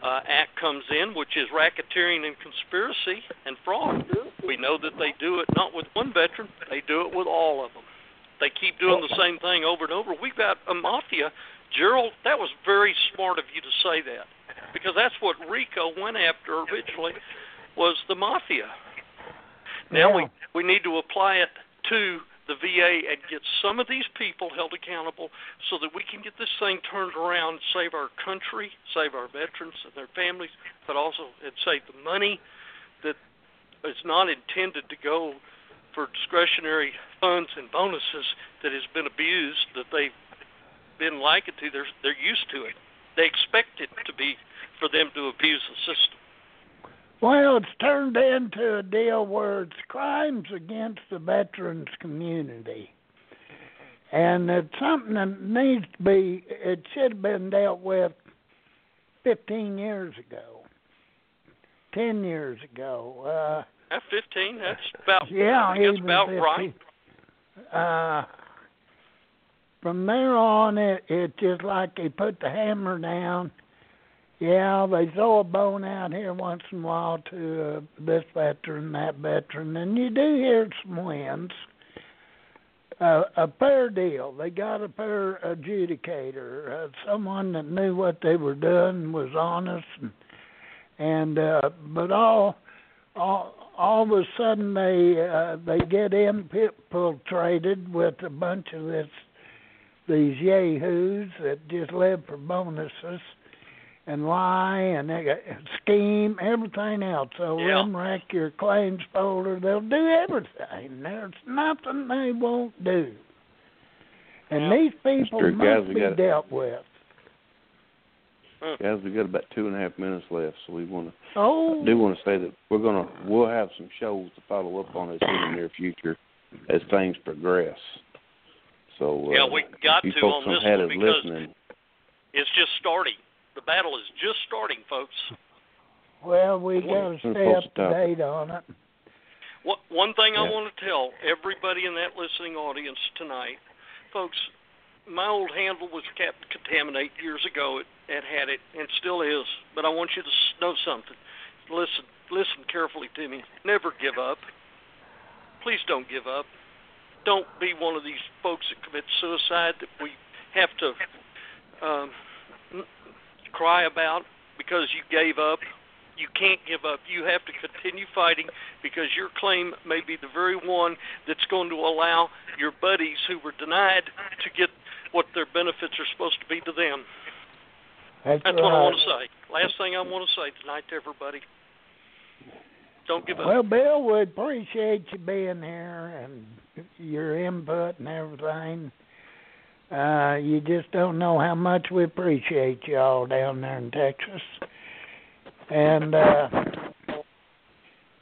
uh, Act comes in, which is racketeering and conspiracy and fraud, we know that they do it not with one veteran, they do it with all of them. They keep doing the same thing over and over. We've got a mafia. Gerald, that was very smart of you to say that because that's what RICO went after originally was the mafia. Now we we need to apply it to the VA and get some of these people held accountable so that we can get this thing turned around, save our country, save our veterans and their families, but also and save the money that is not intended to go for discretionary funds and bonuses that has been abused that they've been likened to. They're they're used to it. They expect it to be for them to abuse the system. Well, it's turned into a deal where it's crimes against the veterans community. And it's something that needs to be, it should have been dealt with 15 years ago, 10 years ago. Uh, At 15, that's about yeah, I think about 15. right. Uh, from there on, it it's just like they put the hammer down. Yeah, they throw a bone out here once in a while to uh, this veteran, that veteran, and you do hear some wins. Uh, a fair deal. They got a fair adjudicator, uh, someone that knew what they were doing, was honest, and, and uh, but all, all, all of a sudden they uh, they get infiltrated with a bunch of this these yahoos that just live for bonuses and lie and they got, scheme everything else. They'll Yeah. wreck your claims folder. They'll do everything. There's nothing they won't do. And Yeah. these people Mr. Guys, must we be gotta- dealt with. Hmm. Guys, we got about two and a half minutes left, so we want to Oh, do want to say that we're gonna we'll have some shows to follow up on this in the near future as things progress. So uh, Yeah, we got to folks on this one because- listening. It's just starting. The battle is just starting, folks. well, we got to stay up to date on it. What, one thing I want to tell everybody in that listening audience tonight, folks, my old handle was kept contaminate years ago. It, it had it and still is. But I want you to know something. Listen, listen carefully to me. Never give up. Please don't give up. Don't be one of these folks that commit suicide that we have to um, cry about because you gave up. You can't give up. You have to continue fighting because your claim may be the very one that's going to allow your buddies who were denied to get what their benefits are supposed to be to them. That's, That's right. what I want to say. Last thing I want to say tonight to everybody. Don't give up. Well, Bill, we appreciate you being here and your input and everything. Uh, you just don't know how much we appreciate you all down there in Texas. And uh,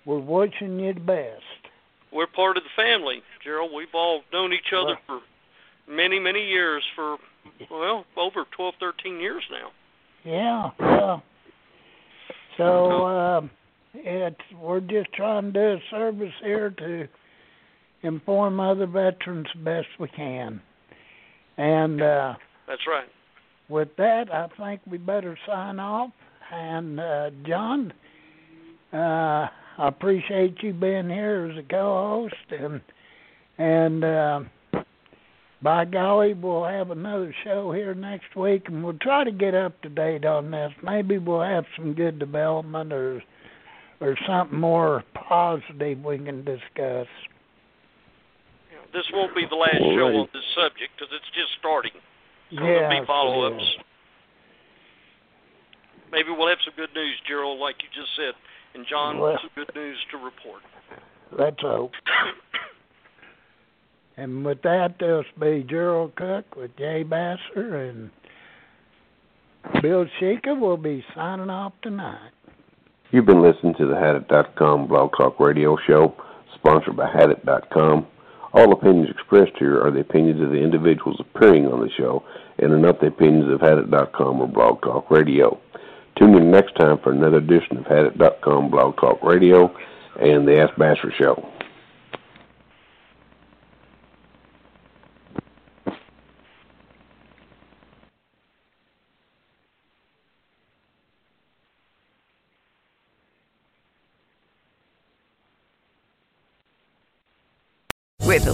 we're wishing you the best. We're part of the family, Gerald. We've all known each other for many, many years for well, over twelve, thirteen years now. Yeah, yeah. So uh, it's we're just trying to do a service here to inform other veterans best we can. And uh, That's right. with that, I think we better sign off. And uh, John, uh, I appreciate you being here as a co-host, and and uh, by golly, we'll have another show here next week, and we'll try to get up to date on this. Maybe we'll have some good development or or something more positive we can discuss. You know, this won't be the last All show on this subject because it's just starting. So Yeah, there'll be follow-ups. yeah. Maybe we'll have some good news, Gerald, like you just said, and John, Well- some good news to report. Let's hope. And with that, this will be Gerald Cook with Jay Basser and Bill Sheikha will be signing off tonight. You've been listening to the Hadit.com Blog Talk Radio Show, sponsored by Hadit.com. All opinions expressed here are the opinions of the individuals appearing on the show and are not the opinions of Hadit.com or Blog Talk Radio. Tune in next time for another edition of Hadit.com Blog Talk Radio and the Ask Basser Show. With the